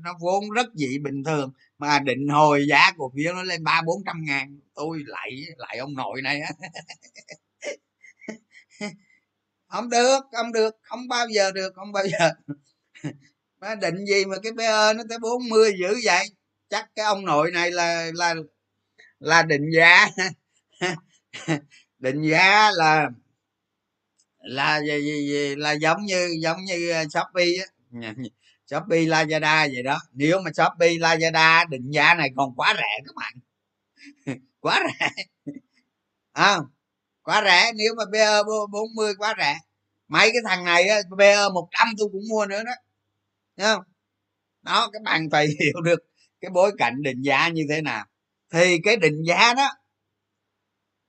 nó vốn rất dị bình thường mà định hồi giá cổ phiếu nó lên ba bốn trăm ngàn tôi lại lại ông nội này á. Không được không được không bao giờ được không bao giờ. Mà định gì mà cái PE nó tới 40 dữ vậy? Chắc cái ông nội này là là là định giá. Định giá là là gì, gì, gì, là giống như giống như ờ, shopee á shopee lazada vậy đó. Nếu mà shopee lazada định giá này còn quá rẻ các bạn. Quá rẻ. À, quá rẻ. Nếu mà PE 40 quá rẻ. Mấy cái thằng này á PE 100 tôi cũng mua nữa đó. Thấy không? Đó các bạn phải hiểu được cái bối cảnh định giá như thế nào. Thì cái định giá đó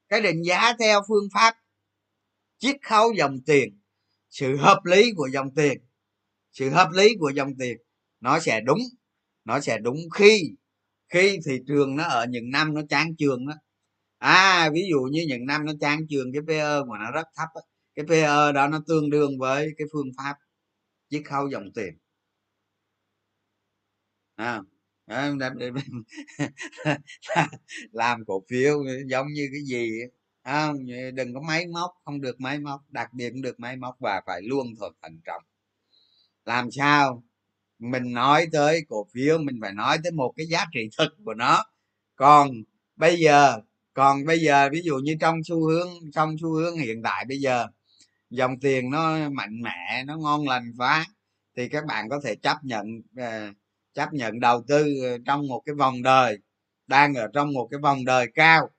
cái định giá theo phương pháp chiết khấu dòng tiền sự hợp lý của dòng tiền sự hợp lý của dòng tiền nó sẽ đúng nó sẽ đúng khi khi thị trường nó ở những năm nó chán trường đó à ví dụ như những năm nó chán trường cái PE mà nó rất thấp cái PE đó nó tương đương với cái phương pháp chiết khấu dòng tiền. À, à làm cổ phiếu giống như cái gì không đừng có máy móc không được máy móc đặc biệt cũng được máy móc và phải luôn thật thận trọng làm sao? Mình nói tới cổ phiếu mình phải nói tới một cái giá trị thực của nó. Còn bây giờ còn bây giờ ví dụ như trong xu hướng trong xu hướng hiện tại bây giờ dòng tiền nó mạnh mẽ nó ngon lành quá thì các bạn có thể chấp nhận ờ, chấp nhận đầu tư ờ, trong một cái vòng đời đang ở trong một cái vòng đời cao.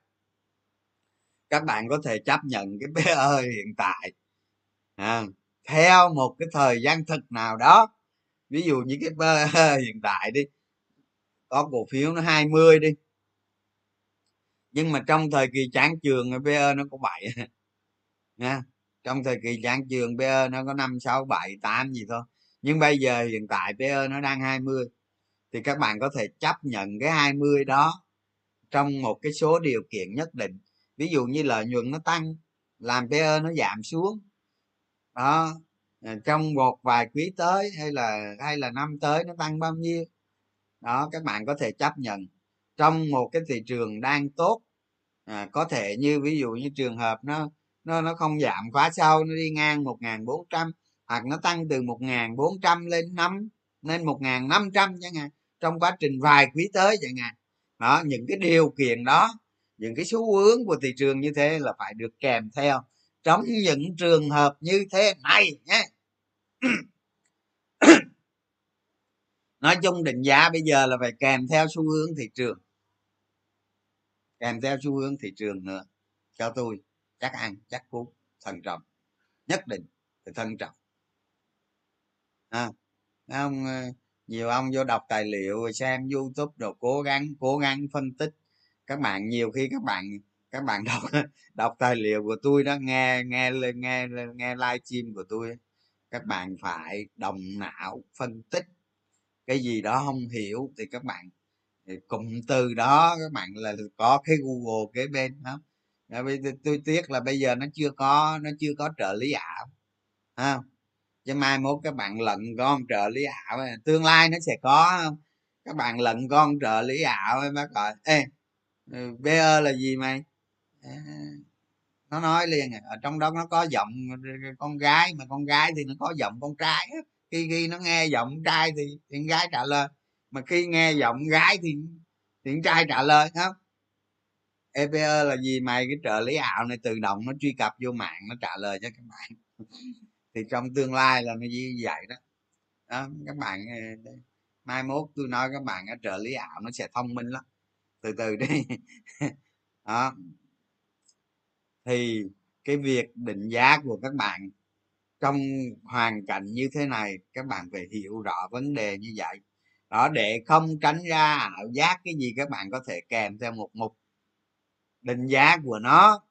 Các bạn có thể chấp nhận cái PE hiện tại. À, theo một cái thời gian thực nào đó. Ví dụ như cái hiện tại đi, có cổ phiếu nó 20 đi. Nhưng mà trong thời kỳ chán trường PE nó có 7 nha, trong thời kỳ chán trường PE nó có 5 6 7 8 gì thôi. Nhưng bây giờ hiện tại PE nó đang 20 thì các bạn có thể chấp nhận cái 20 đó trong một cái số điều kiện nhất định. Ví dụ như lợi nhuận nó tăng, làm PE nó giảm xuống đó à, trong một vài quý tới hay là hay là năm tới nó tăng bao nhiêu? Đó các bạn có thể chấp nhận. Trong một cái thị trường đang tốt à, có thể như ví dụ như trường hợp nó nó nó không giảm quá sâu nó đi ngang một bốn trăm hoặc nó tăng từ một bốn trăm lên năm lên một năm trăm chẳng hạn trong quá trình vài quý tới chẳng hạn. Đó những cái điều kiện đó những cái xu hướng của thị trường như thế là phải được kèm theo trong những trường hợp như thế này nhé. Nói chung định giá bây giờ là phải kèm theo xu hướng thị trường. Kèm theo xu hướng thị trường nữa. Cho tôi chắc ăn chắc cú thận trọng. Nhất định phải thận trọng. À, ông ờ, nhiều ông vô đọc tài liệu xem youtube rồi cố gắng cố gắng phân tích. Các bạn nhiều khi các bạn các bạn đọc đọc tài liệu của tôi đó, nghe nghe nghe nghe live stream của tôi các bạn phải đồng não phân tích. Cái gì đó không hiểu thì các bạn cụm từ đó các bạn là có cái google kế bên không? Tôi tiếc là bây giờ nó chưa có, nó chưa có trợ lý ảo không? Chứ mai mốt các bạn lận con trợ lý ảo tương lai nó sẽ có không? Các bạn lận con trợ lý ảo ấy bác gọi, ê ừ, be là gì mày? À, nó nói liền ở trong đó nó có giọng con gái mà con gái thì nó có giọng con trai khi khi nó nghe giọng trai thì, thì con gái trả lời mà khi nghe giọng gái thì thì con trai trả lời không? EPE là gì mày cái trợ lý ảo này tự động nó truy cập vô mạng nó trả lời cho các bạn. Thì trong tương lai là nó như vậy đó, đó các bạn ờ, mai mốt tôi nói các bạn cái trợ lý ảo nó sẽ thông minh lắm. Từ từ đi. Đó thì cái việc định giá của các bạn trong hoàn cảnh như thế này các bạn phải hiểu rõ vấn đề như vậy. Đó để không tránh ra ảo giác cái gì các bạn có thể kèm theo một mục định giá của nó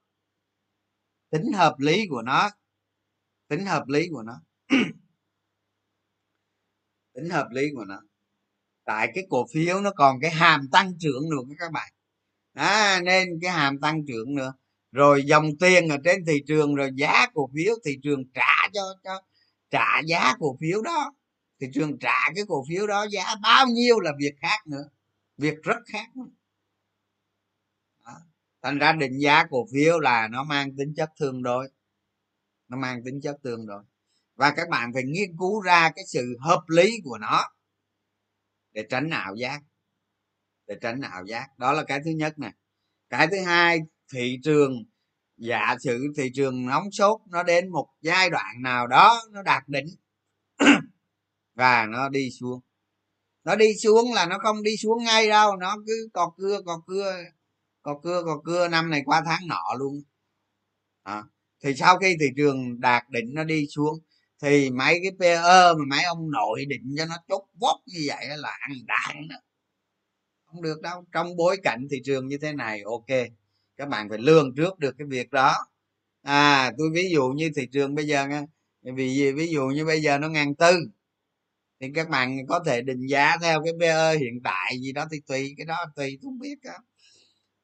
tính hợp lý của nó tính hợp lý của nó tính hợp lý của nó. Tại cái cổ phiếu nó còn cái hàm tăng trưởng nữa các bạn. À, nên cái hàm tăng trưởng nữa rồi dòng tiền ở trên thị trường, rồi giá cổ phiếu, thị trường trả cho cho, trả giá cổ phiếu đó. Thị trường trả cái cổ phiếu đó, giá bao nhiêu là việc khác nữa. Việc rất khác nữa. Đó. thành ra định giá cổ phiếu là nó mang tính chất tương đối. Nó mang tính chất tương đối. Và các bạn phải nghiên cứu ra cái sự hợp lý của nó để tránh ảo giác. Để tránh ảo giác. Đó là cái thứ nhất nè. Cái thứ hai thị trường. Giả sử thị trường nóng sốt nó đến một giai đoạn nào đó nó đạt đỉnh và nó đi xuống. Nó đi xuống là nó không đi xuống ngay đâu nó cứ cọt cưa cọt cưa cọt cưa cọt cưa năm này qua tháng nọ luôn. À, thì sau khi thị trường đạt đỉnh nó đi xuống thì mấy cái PE mà mấy ông nội định cho nó chốt vót như vậy là ăn đạn đó. Không được đâu. Trong bối cảnh thị trường như thế này ok các bạn phải lường trước được cái việc đó. À tôi ví dụ như thị trường bây giờ nha. Vì ví dụ như bây giờ nó ngàn tư. Thì các bạn có thể định giá theo cái PE hiện tại gì đó thì tùy, cái đó tùy, tôi không biết đó.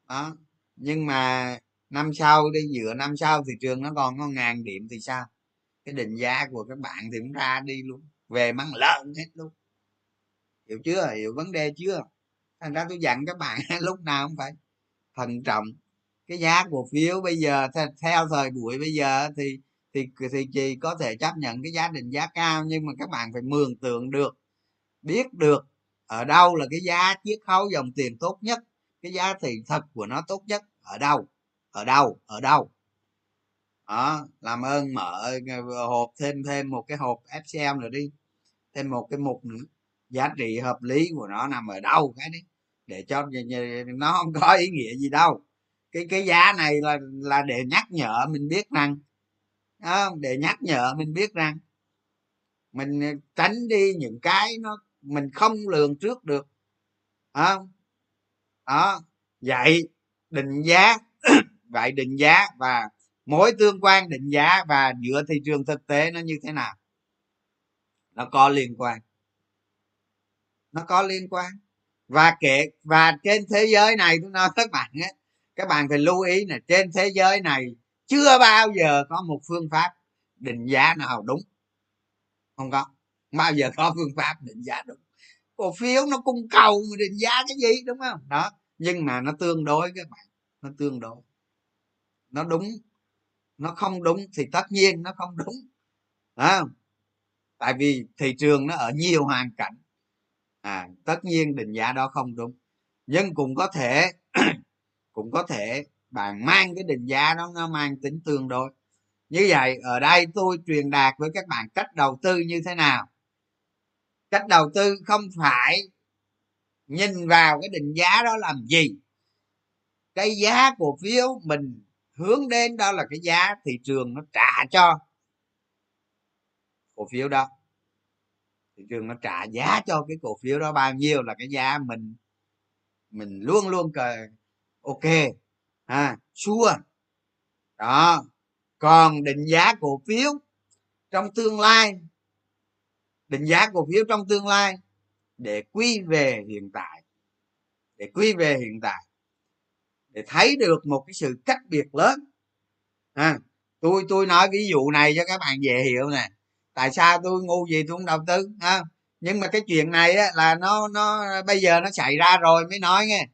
đó. Nhưng mà năm sau đi, giữa năm sau thị trường nó còn có ngàn điểm thì sao? Cái định giá của các bạn thì cũng ra đi luôn. Về mắng lợn hết luôn. Hiểu chưa? Hiểu vấn đề chưa? Thành ra tôi dặn các bạn lúc nào cũng phải thận trọng cái giá cổ phiếu bây giờ theo thời buổi bây giờ thì thì thì chị có thể chấp nhận cái giá định giá cao, nhưng mà các bạn phải mường tượng được, biết được ở đâu là cái giá chiết khấu dòng tiền tốt nhất, cái giá thị thật của nó tốt nhất, ở đâu ở đâu ở đâu. Đó, làm ơn mở ờ, hộp thêm thêm một cái hộp fcm nữa đi, thêm một cái mục nữa. Giá trị hợp lý của nó nằm ở đâu cái đấy, để cho nó không có ý nghĩa gì đâu cái cái giá này là là để nhắc nhở mình biết rằng đó, để nhắc nhở mình biết rằng mình ờ, tránh đi những cái nó mình không lường trước được đó, đó. vậy định giá vậy định giá và mối tương quan định giá và giữa thị trường thực tế nó như thế nào? Nó có liên quan. Nó có liên quan. Và kệ và trên thế giới này tôi nói các bạn ấy các bạn phải lưu ý là trên thế giới này chưa bao giờ có một phương pháp định giá nào đúng. Không có. Bao giờ có phương pháp định giá đúng. Cổ phiếu nó cung cầu mà định giá cái gì, đúng không? Đó. Nhưng mà nó tương đối các bạn. Nó tương đối. Nó đúng. Nó không đúng thì tất nhiên nó không đúng. Đó tại vì thị trường nó ở nhiều hoàn cảnh. À tất nhiên định giá đó không đúng. Nhưng cũng có thể cũng có thể bạn mang cái định giá đó, nó mang tính tương đối. Như vậy, ở đây tôi truyền đạt với các bạn cách đầu tư như thế nào. Cách đầu tư không phải nhìn vào cái định giá đó làm gì. Cái giá cổ phiếu mình hướng đến đó là cái giá thị trường nó trả cho cổ phiếu đó. Thị trường nó trả giá cho cái cổ phiếu đó bao nhiêu là cái giá mình mình luôn luôn cờ ok. À sure. Đó. Còn định giá cổ phiếu trong tương lai. Định giá cổ phiếu trong tương lai để quy về hiện tại. Để quy về hiện tại. Để thấy được một cái sự cách biệt lớn. À, tôi tôi nói ví dụ này cho các bạn dễ hiểu nè. Tại sao tôi ngu gì tôi không đầu tư ha? Nhưng mà cái chuyện này á, là nó nó bây giờ nó xảy ra rồi mới nói nghe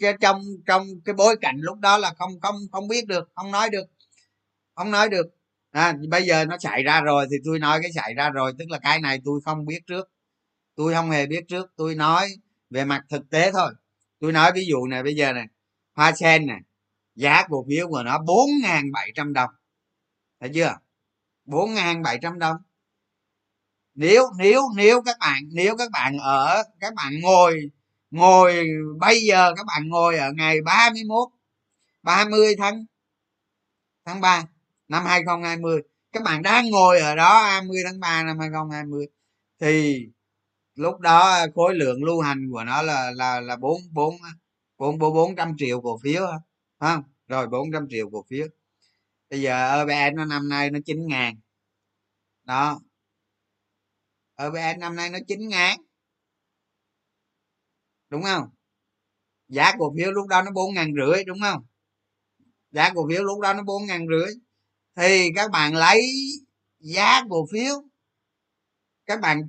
chứ trong trong cái bối cảnh lúc đó là không không không biết được không nói được không nói được. À, bây giờ nó xảy ra rồi thì tôi nói cái xảy ra rồi tức là cái này tôi không biết trước. Tôi không hề biết trước tôi nói về mặt thực tế thôi. Tôi nói ví dụ này bây giờ này hoa sen này giá cổ phiếu của nó bốn n bảy trăm đồng. Thấy chưa? bốn n bảy trăm đồng. Nếu nếu nếu các bạn nếu các bạn ở các bạn ngồi ngồi, bây giờ các bạn ngồi ở ngày 31 30 tháng tháng 3 năm 2020 các bạn đang ngồi ở đó 20 tháng 3 năm 2020 thì lúc đó khối lượng lưu hành của nó là là là bốn bốn bốn bốn trăm triệu cổ phiếu không? Rồi 400 triệu cổ phiếu. Bây giờ EVN nó năm nay nó 9 ngàn. Đó. EVN năm nay nó 9 ngàn đúng không? Giá cổ phiếu lúc đó nó bốn ngàn rưỡi, đúng không? Giá cổ phiếu lúc đó nó bốn ngàn rưỡi. Thì các bạn lấy giá cổ phiếu, các bạn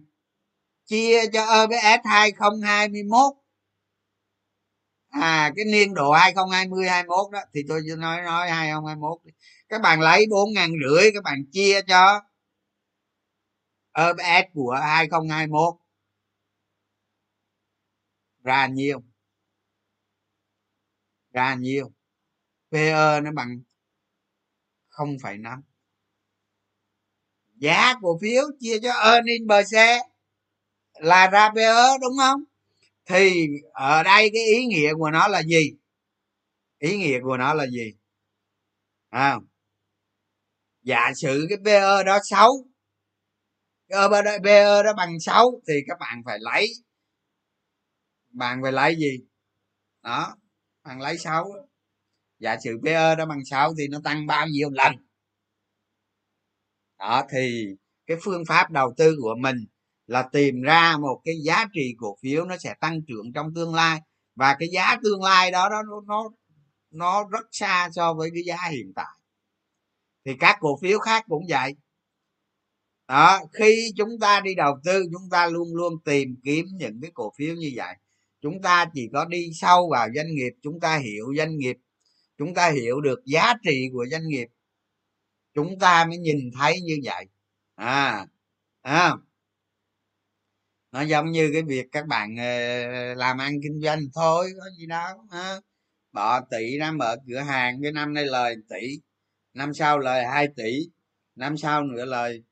chia cho EPS 2021 à cái niên độ 2020 21 đó, thì tôi nói nói 2021 các bạn lấy bốn ngàn rưỡi, các bạn chia cho EPS của 2021 ra nhiêu ra nhiêu PE nó bằng 0,5 giá cổ phiếu chia cho earning per share là ra PE đúng không? Thì ở đây cái ý nghĩa của nó là gì? Ý nghĩa của nó là gì? À, giả sử cái PE đó 6 cái PE đó bằng 6 thì các bạn phải lấy bạn về lấy gì? Đó bạn lấy 6 giả sử PE đó bằng 6 thì nó tăng bao nhiêu lần? Đó thì cái phương pháp đầu tư của mình là tìm ra một cái giá trị cổ phiếu nó sẽ tăng trưởng trong tương lai. Và cái giá tương lai đó đó nó nó, nó rất xa so với cái giá hiện tại. Thì các cổ phiếu khác cũng vậy. Đó khi chúng ta đi đầu tư chúng ta luôn luôn tìm kiếm những cái cổ phiếu như vậy chúng ta chỉ có đi sâu vào doanh nghiệp chúng ta hiểu doanh nghiệp chúng ta hiểu được giá trị của doanh nghiệp. Chúng ta mới nhìn thấy như vậy. À à nó giống như cái việc các bạn ờ, làm ăn kinh doanh thôi có gì đâu à. bỏ tỷ ra mở cửa hàng cái năm nay lời tỷ năm sau lời 2 tỷ năm sau nữa lời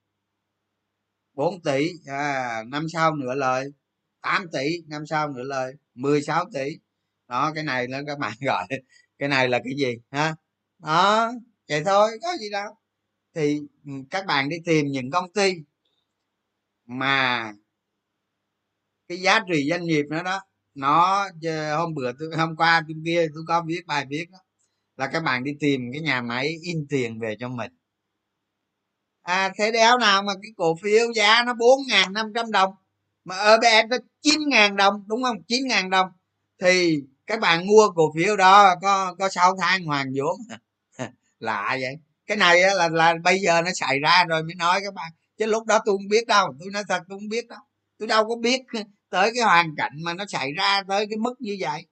4 tỷ à, năm sau nữa lời 8 tỷ năm sau nữa lời 16 tỷ đó, cái này nó các bạn gọi, cái này là cái gì, ha? Đó, vậy thôi, có gì đâu. Thì ừ, các bạn đi tìm những công ty mà cái giá trị doanh nghiệp nữa đó, nó ờ, hôm bữa tôi, hôm qua tôi kia tôi có viết bài viết đó, là các bạn đi tìm cái nhà máy in tiền về cho mình. À thế đéo nào mà cái cổ phiếu giá nó bốn ngàn năm trăm đồng mà EBS nó chín ngàn đồng, đúng không? chín ngàn đồng. Thì các bạn mua cổ phiếu đó có có sáu tháng hoàn vốn. Lạ vậy. Cái này là là bây giờ nó xảy ra rồi mới nói các bạn. Chứ lúc đó tôi không biết đâu. Tôi nói thật tôi không biết đâu. Tôi đâu có biết tới cái hoàn cảnh mà nó xảy ra tới cái mức như vậy.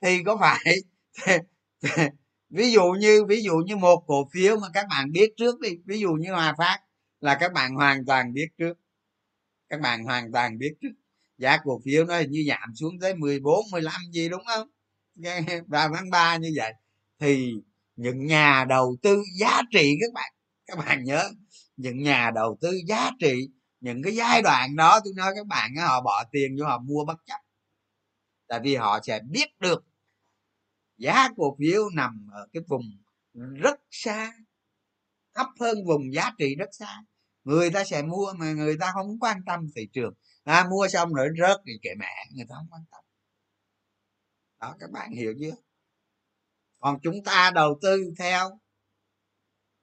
Thì có phải ví dụ như, ví dụ như một cổ phiếu mà các bạn biết trước đi. Ví dụ như hòa phát là các bạn hoàn toàn biết trước các bạn hoàn toàn biết trước giá cổ phiếu nó như giảm xuống tới 14, 15 gì đúng không? Vào tháng 3 như vậy. Thì những nhà đầu tư giá trị các bạn các bạn nhớ những nhà đầu tư giá trị những cái giai đoạn đó tôi nói các bạn họ bỏ tiền vô họ mua bất chấp. Tại vì họ sẽ biết được giá cổ phiếu nằm ở cái vùng rất xa thấp hơn vùng giá trị rất xa người ta sẽ mua mà người ta không quan tâm thị trường. À, mua xong rồi rớt thì kệ mẹ người ta không quan tâm. Đó các bạn hiểu chưa? Còn chúng ta đầu tư theo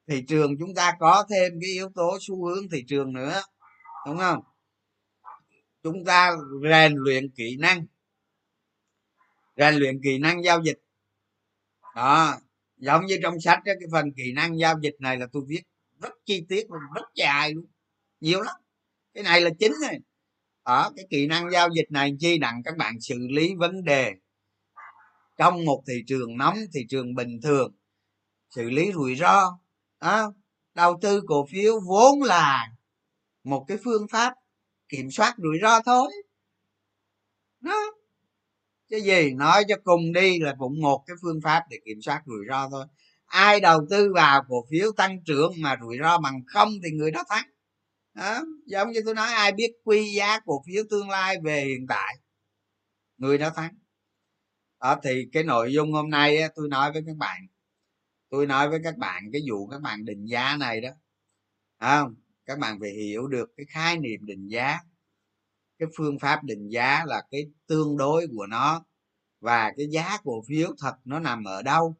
thị trường chúng ta có thêm cái yếu tố xu hướng thị trường nữa đúng không? Chúng ta rèn luyện kỹ năng. Rèn luyện kỹ năng giao dịch. Đó giống như trong sách đó, cái phần kỹ năng giao dịch này là tôi viết rất chi tiết luôn rất dài luôn nhiều lắm. Cái này là chính này. Ở cái kỹ năng giao dịch này chi đặng các bạn xử lý vấn đề. Trong một thị trường nóng thị trường bình thường xử lý rủi ro à, đầu tư cổ phiếu vốn là một cái phương pháp kiểm soát rủi ro thôi. Đó. Cái gì nói cho cùng đi là cũng một cái phương pháp để kiểm soát rủi ro thôi ai đầu tư vào cổ phiếu tăng trưởng mà rủi ro bằng không thì người đó thắng. Đó. giống như tôi nói, ai biết quy giá cổ phiếu tương lai về hiện tại, người đó thắng. Đó, thì cái nội dung hôm nay tôi nói với các bạn, tôi nói với các bạn cái vụ các bạn định giá này đó. Không? Các bạn phải hiểu được cái khái niệm định giá. Cái phương pháp định giá là cái tương đối của nó và cái giá cổ phiếu thật nó nằm ở đâu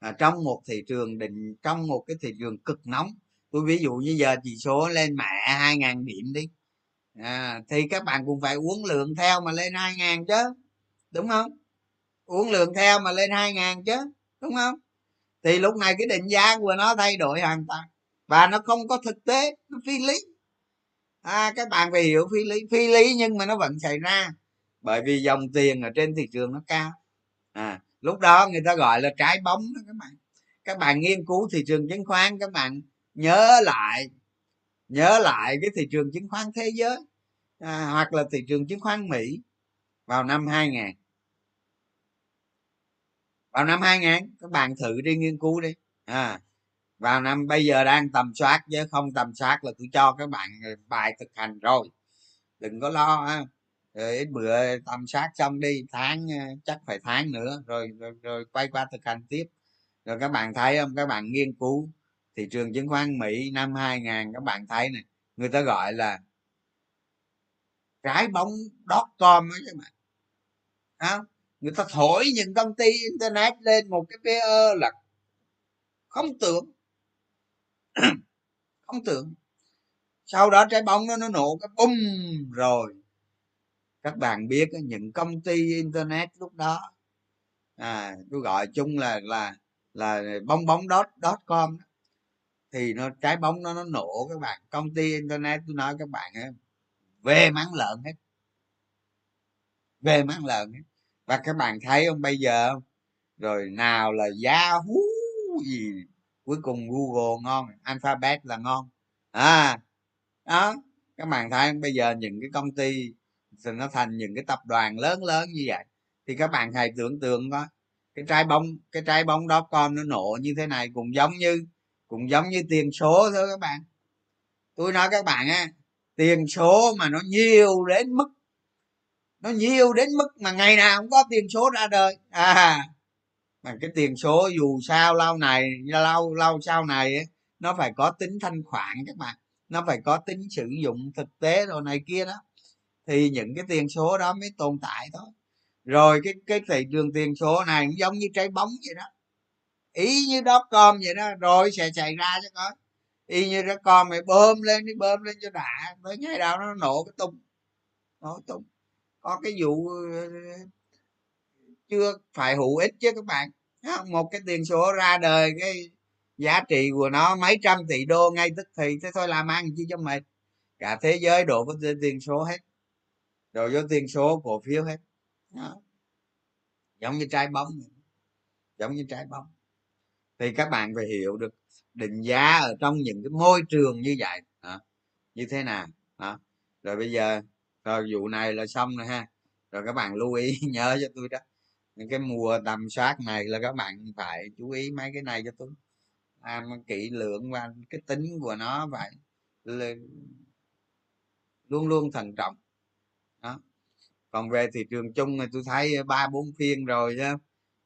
à, trong một thị trường định trong một cái thị trường cực nóng tôi ví dụ như giờ chỉ số lên mẹ 2.000 điểm đi. À, thì các bạn cũng phải uống lượng theo mà lên 2.000 chứ đúng không? Uống lượng theo mà lên 2.000 chứ đúng không? Thì lúc này cái định giá của nó thay đổi hoàn toàn và nó không có thực tế nó phi lý. À, các bạn phải hiểu phi lý phi lý nhưng mà nó vẫn xảy ra bởi vì dòng tiền ở trên thị trường nó cao. À lúc đó người ta gọi là trái bóng đó các bạn. Các bạn nghiên cứu thị trường chứng khoán các bạn nhớ lại nhớ lại cái thị trường chứng khoán thế giới à, hoặc là thị trường chứng khoán mỹ vào năm 2000 vào năm 2000 các bạn thử đi nghiên cứu đi. À vào năm bây giờ đang tầm soát chứ không tầm soát là tôi cho các bạn bài thực hành rồi. Đừng có lo ha rồi ít bữa tầm soát xong đi tháng ờ, chắc phải tháng nữa rồi rồi, rồi quay qua thực hành tiếp. Rồi các bạn thấy không? Các bạn nghiên cứu thị trường chứng khoán Mỹ năm 2000 các bạn thấy này người ta gọi là trái bóng dot com ấy các bạn. Không người ta thổi những công ty internet lên một cái PE là không tưởng. Không tưởng. Sau đó trái bóng nó nó nổ cái bum rồi các bạn biết những công ty internet lúc đó à tôi gọi chung là là là bong bóng dot dot com thì nó trái bóng nó nó nổ các bạn. Công ty internet tôi nói các bạn ấy, về mắng lợn hết. Về mắng lợn hết. Và các bạn thấy không bây giờ rồi nào là yahoo gì cuối cùng google ngon alphabet là ngon. À đó các bạn thấy không? bây giờ những cái công ty thì nó thành những cái tập đoàn lớn lớn như vậy? Thì các bạn hãy tưởng tượng coi cái trái bóng cái trái bóng đó con nó nổ như thế này cũng giống như cũng giống như tiền số thôi các bạn. Tôi nói các bạn á tiền số mà nó nhiều đến mức nó nhiều đến mức mà ngày nào cũng có tiền số ra đời. À mà cái tiền số dù sao lâu này lâu lâu sau này ấy, nó phải có tính thanh khoản các bạn. Nó phải có tính sử dụng thực tế rồi này kia đó thì những cái tiền số đó mới tồn tại thôi. Rồi cái cái thị trường tiền số này cũng giống như trái bóng vậy đó. Ý như đó com vậy đó, rồi sẽ xảy ra cho coi y như đó con mày bơm lên đi, bơm lên cho đã. Tới ngày nào nó nổ cái tung. Nổ tung. Có cái vụ ờ, chưa phải hữu ích chứ các bạn. Một cái tiền số ra đời cái giá trị của nó mấy trăm tỷ đô ngay tức thì, thế thôi làm ăn chi cho mệt. Cả thế giới đổ vào tiền số hết rồi vô tiền số cổ phiếu hết. Đó. giống như trái bóng giống như trái bóng. Thì các bạn phải hiểu được định giá ở trong những cái môi trường như vậy. Đó. như thế nào? Đó. rồi bây giờ, rồi vụ này là xong rồi ha. Rồi các bạn lưu ý, nhớ cho tôi đó. Những cái mùa tầm soát này là các bạn phải chú ý mấy cái này cho tôi. Làm kỹ lưỡng và cái tính của nó phải luôn luôn thận trọng đó. Còn về thị trường chung thì tôi thấy ba bốn phiên rồi chứ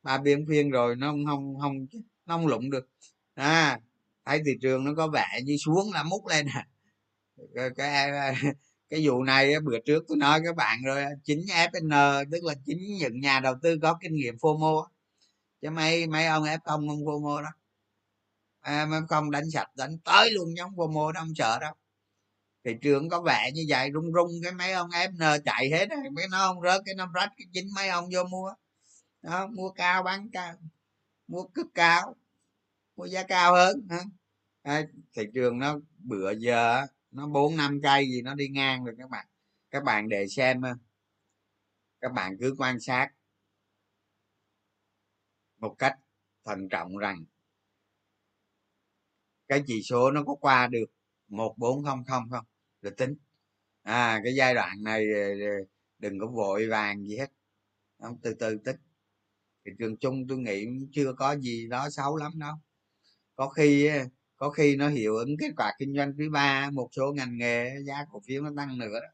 ba bốn phiên rồi nó không không không nó không lụng được. À thấy thị trường nó có vẻ như xuống là mút lên à. Cái, cái cái vụ này bữa trước tôi nói các bạn rồi chính fn tức là chính những nhà đầu tư có kinh nghiệm fomo chứ mấy mấy ông f không không fomo đó. À, không đánh sạch đánh tới luôn giống fomo đó không sợ đâu thị trường có vẻ như vậy rung rung cái mấy ông fn chạy hết rồi cái nó không rớt cái nó rách cái chín mấy ông vô mua. Đó mua cao bán cao mua cực cao mua giá cao hơn à, thị trường nó bữa giờ nó bốn năm cây gì nó đi ngang rồi các bạn. Các bạn để xem các bạn cứ quan sát một cách thận trọng rằng cái chỉ số nó có qua được một bốn không không không rồi tính. À cái giai đoạn này đừng có vội vàng gì hết. Không từ từ tính. Thị trường chung tôi nghĩ chưa có gì đó xấu lắm đâu. Có khi có khi nó hiệu ứng kết quả kinh doanh quý ba, một số ngành nghề giá cổ phiếu nó tăng nữa đó.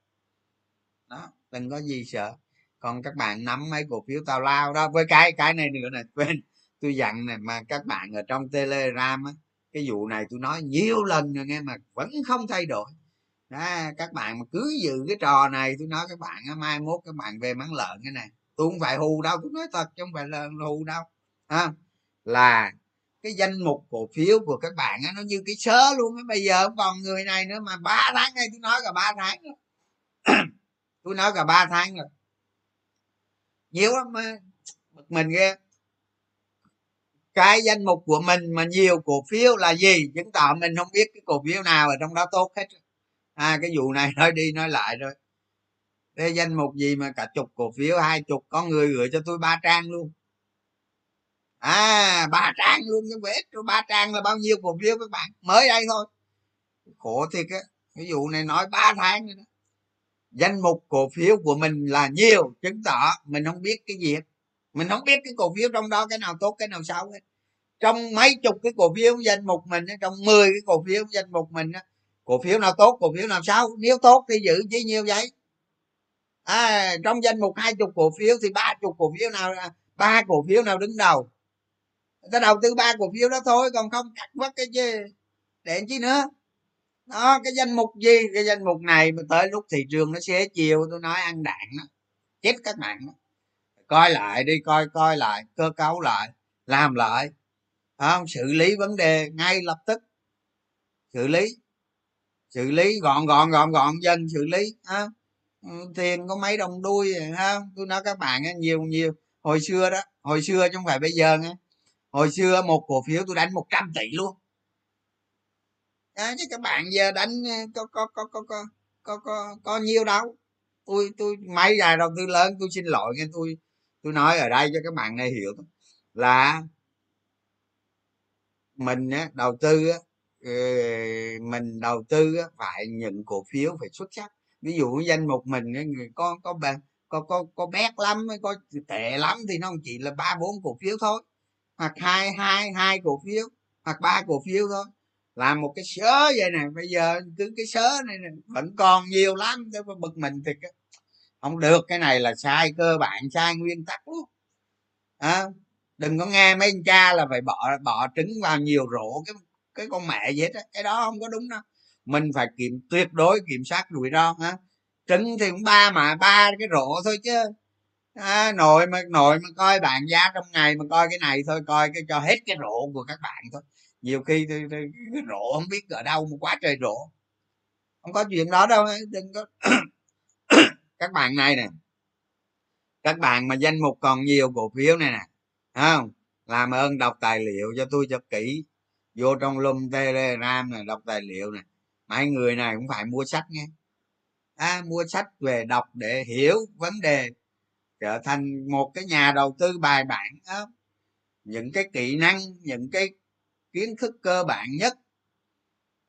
Đó, đừng có gì sợ. Còn các bạn nắm mấy cổ phiếu tào lao đó, với cái cái này nữa này quên. Tôi dặn này mà các bạn ở trong telegram á, cái vụ này tôi nói nhiều lần rồi nghe mà vẫn không thay đổi đó, các bạn mà cứ giữ cái trò này tôi nói các bạn mai mốt các bạn về mắng lợn cái này. Tôi không phải hù đâu tôi nói thật chứ không phải là hù đâu à, là cái danh mục cổ phiếu của các bạn á nó như cái sớ luôn á. Bây giờ không còn người này nữa mà ba tháng nay tôi nói cả ba tháng rồi. Tôi nói cả ba tháng rồi. Nhiều lắm mà bực mình ghê. Cái danh mục của mình mà nhiều cổ phiếu là gì? Chứng tỏ mình không biết cái cổ phiếu nào ở trong đó tốt hết hai cái vụ này nói đi nói lại rồi thế danh mục gì mà cả chục cổ phiếu, hai chục, có người gửi cho tôi ba trang luôn. À ba trang luôn chứ biết cho ba trang là bao nhiêu cổ phiếu các bạn? Mới đây thôi. Khổ thiệt á, cái vụ này nói ba tháng rồi đó. Danh mục cổ phiếu của mình là nhiều, chứng tỏ mình không biết cái gì hết. Mình không biết cái cổ phiếu trong đó cái nào tốt, cái nào xấu hết. Trong mấy chục cái cổ phiếu danh mục mình trong 10 cái cổ phiếu danh mục mình cổ phiếu nào tốt cổ phiếu nào xấu? Nếu tốt thì giữ chỉ nhiêu vậy? À, trong danh mục hai chục cổ phiếu thì ba chục cổ phiếu nào ba cổ phiếu nào đứng đầu? Ta đầu tư ba cổ phiếu đó thôi còn không cắt mất cái gì, để chi nữa? Đó cái danh mục gì? Cái danh mục này mà tới lúc thị trường nó xế chiều tôi nói ăn đạn đó chết các bạn đó. coi lại đi coi coi lại cơ cấu lại làm lại. Không? Xử lý vấn đề ngay lập tức. Xử lý xử lý gọn gọn gọn gọn dân xử lý ha ừ, thiền tiền có mấy đồng đuôi ha. Tôi nói các bạn nhiều nhiều. Hồi xưa đó hồi xưa chứ không phải bây giờ nghe hồi xưa một cổ phiếu tôi đánh 100 tỷ luôn. À, chứ các bạn giờ đánh có có có có có có có, có nhiều đâu. Tôi tôi mấy dài đầu tư lớn tôi xin lỗi nghe tôi tôi nói ở đây cho các bạn này hiểu. Là mình á, đầu tư á, mình đầu tư phải những cổ phiếu phải xuất sắc. Ví dụ danh mục mình người có có có có có bét lắm có tệ lắm thì nó chỉ là ba bốn cổ phiếu thôi hoặc hai hai hai cổ phiếu hoặc ba cổ phiếu thôi. Làm một cái sớ vậy nè bây giờ cứ cái sớ này này vẫn còn nhiều lắm cho bực mình thì không được cái này là sai cơ bản sai nguyên tắc luôn. À, đừng có nghe mấy anh cha là phải bỏ bỏ trứng vào nhiều rổ cái cái con mẹ gì hết cái đó không có đúng đâu. Mình phải kiểm tuyệt đối kiểm soát rủi ro ha trứng thì cũng ba mà ba cái rổ thôi chứ. À, nội mà nội mà coi bạn giá trong ngày mà coi cái này thôi coi cái cho hết cái rổ của các bạn thôi. Nhiều khi thì, thì, cái rổ không biết ở đâu mà quá trời rổ. Không có chuyện đó đâu đừng có các bạn này nè. Các bạn mà danh mục còn nhiều cổ phiếu này nè không? Làm ơn đọc tài liệu cho tôi cho kỹ vô trong lum telegram này đọc tài liệu này. Mấy người này cũng phải mua sách nghe à, mua sách về đọc để hiểu vấn đề. Trở thành một cái nhà đầu tư bài bản đó. những cái kỹ năng những cái kiến thức cơ bản nhất.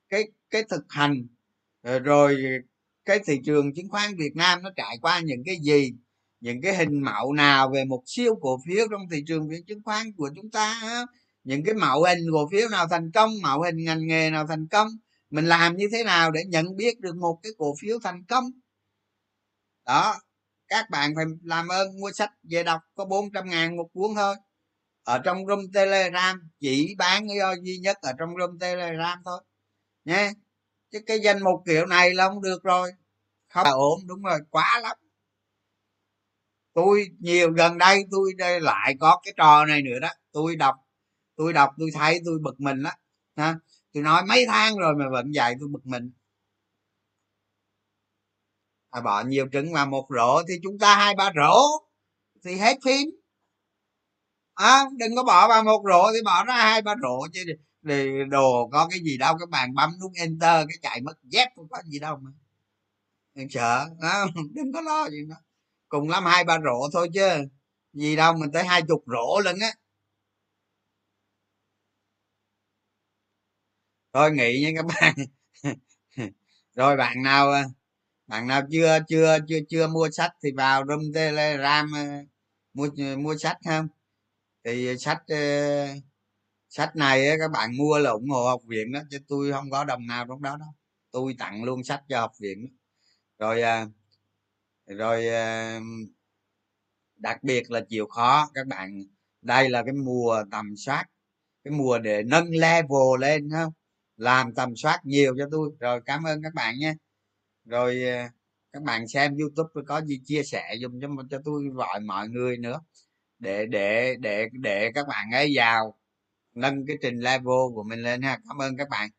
Cái cái thực hành. Ờ, rồi cái thị trường chứng khoán Việt Nam nó trải qua những cái gì? Những cái hình mẫu nào về một siêu cổ phiếu trong thị trường chứng khoán của chúng ta những cái mẫu hình cổ phiếu nào thành công mẫu hình ngành nghề nào thành công, mình làm như thế nào để nhận biết được một cái cổ phiếu thành công? Đó, các bạn phải làm ơn mua sách về đọc, có 400 ngàn một cuốn thôi. Ở trong room telegram, chỉ bán do duy nhất ở trong room telegram thôi, nhé. Chứ cái danh mục kiểu này là không được rồi. Không là ổn, đúng rồi, quá lắm. Tôi nhiều, gần đây tôi đây lại có cái trò này nữa đó. Tôi đọc tôi đọc tôi thấy tôi bực mình đó ha. Tôi nói mấy tháng rồi mà vẫn dạy tôi bực mình. À, bỏ nhiều trứng vào một rổ thì chúng ta hai ba rổ thì hết phim à, đừng có bỏ vào một rổ thì bỏ ra hai ba rổ chứ thì đồ có cái gì đâu các bạn bấm nút enter cái chạy mất dép không có gì đâu mà. Đừng sợ à, đừng có lo gì đó. Cùng lắm hai ba rổ thôi chứ gì đâu mình tới hai chục rổ lần á. Thôi nghỉ nha các bạn. Rồi bạn nào à, bạn nào chưa chưa chưa chưa mua sách thì vào room telegram à, mua mua sách không thì sách à, sách này các bạn mua là ủng hộ học viện đó, chứ tôi không có đồng nào trong đó đâu. Tôi tặng luôn sách cho học viện rồi rồi đặc biệt là chịu khó, các bạn, đây là cái mùa tầm soát, cái mùa để nâng level lên không làm tầm soát nhiều cho tôi. Rồi, cảm ơn các bạn nhé. rồi ờ, các bạn xem youtube có gì chia sẻ dùng cho cho tôi gọi mọi người nữa. Để để để để các bạn ấy vào, nâng cái trình level của mình lên ha. Cảm ơn các bạn.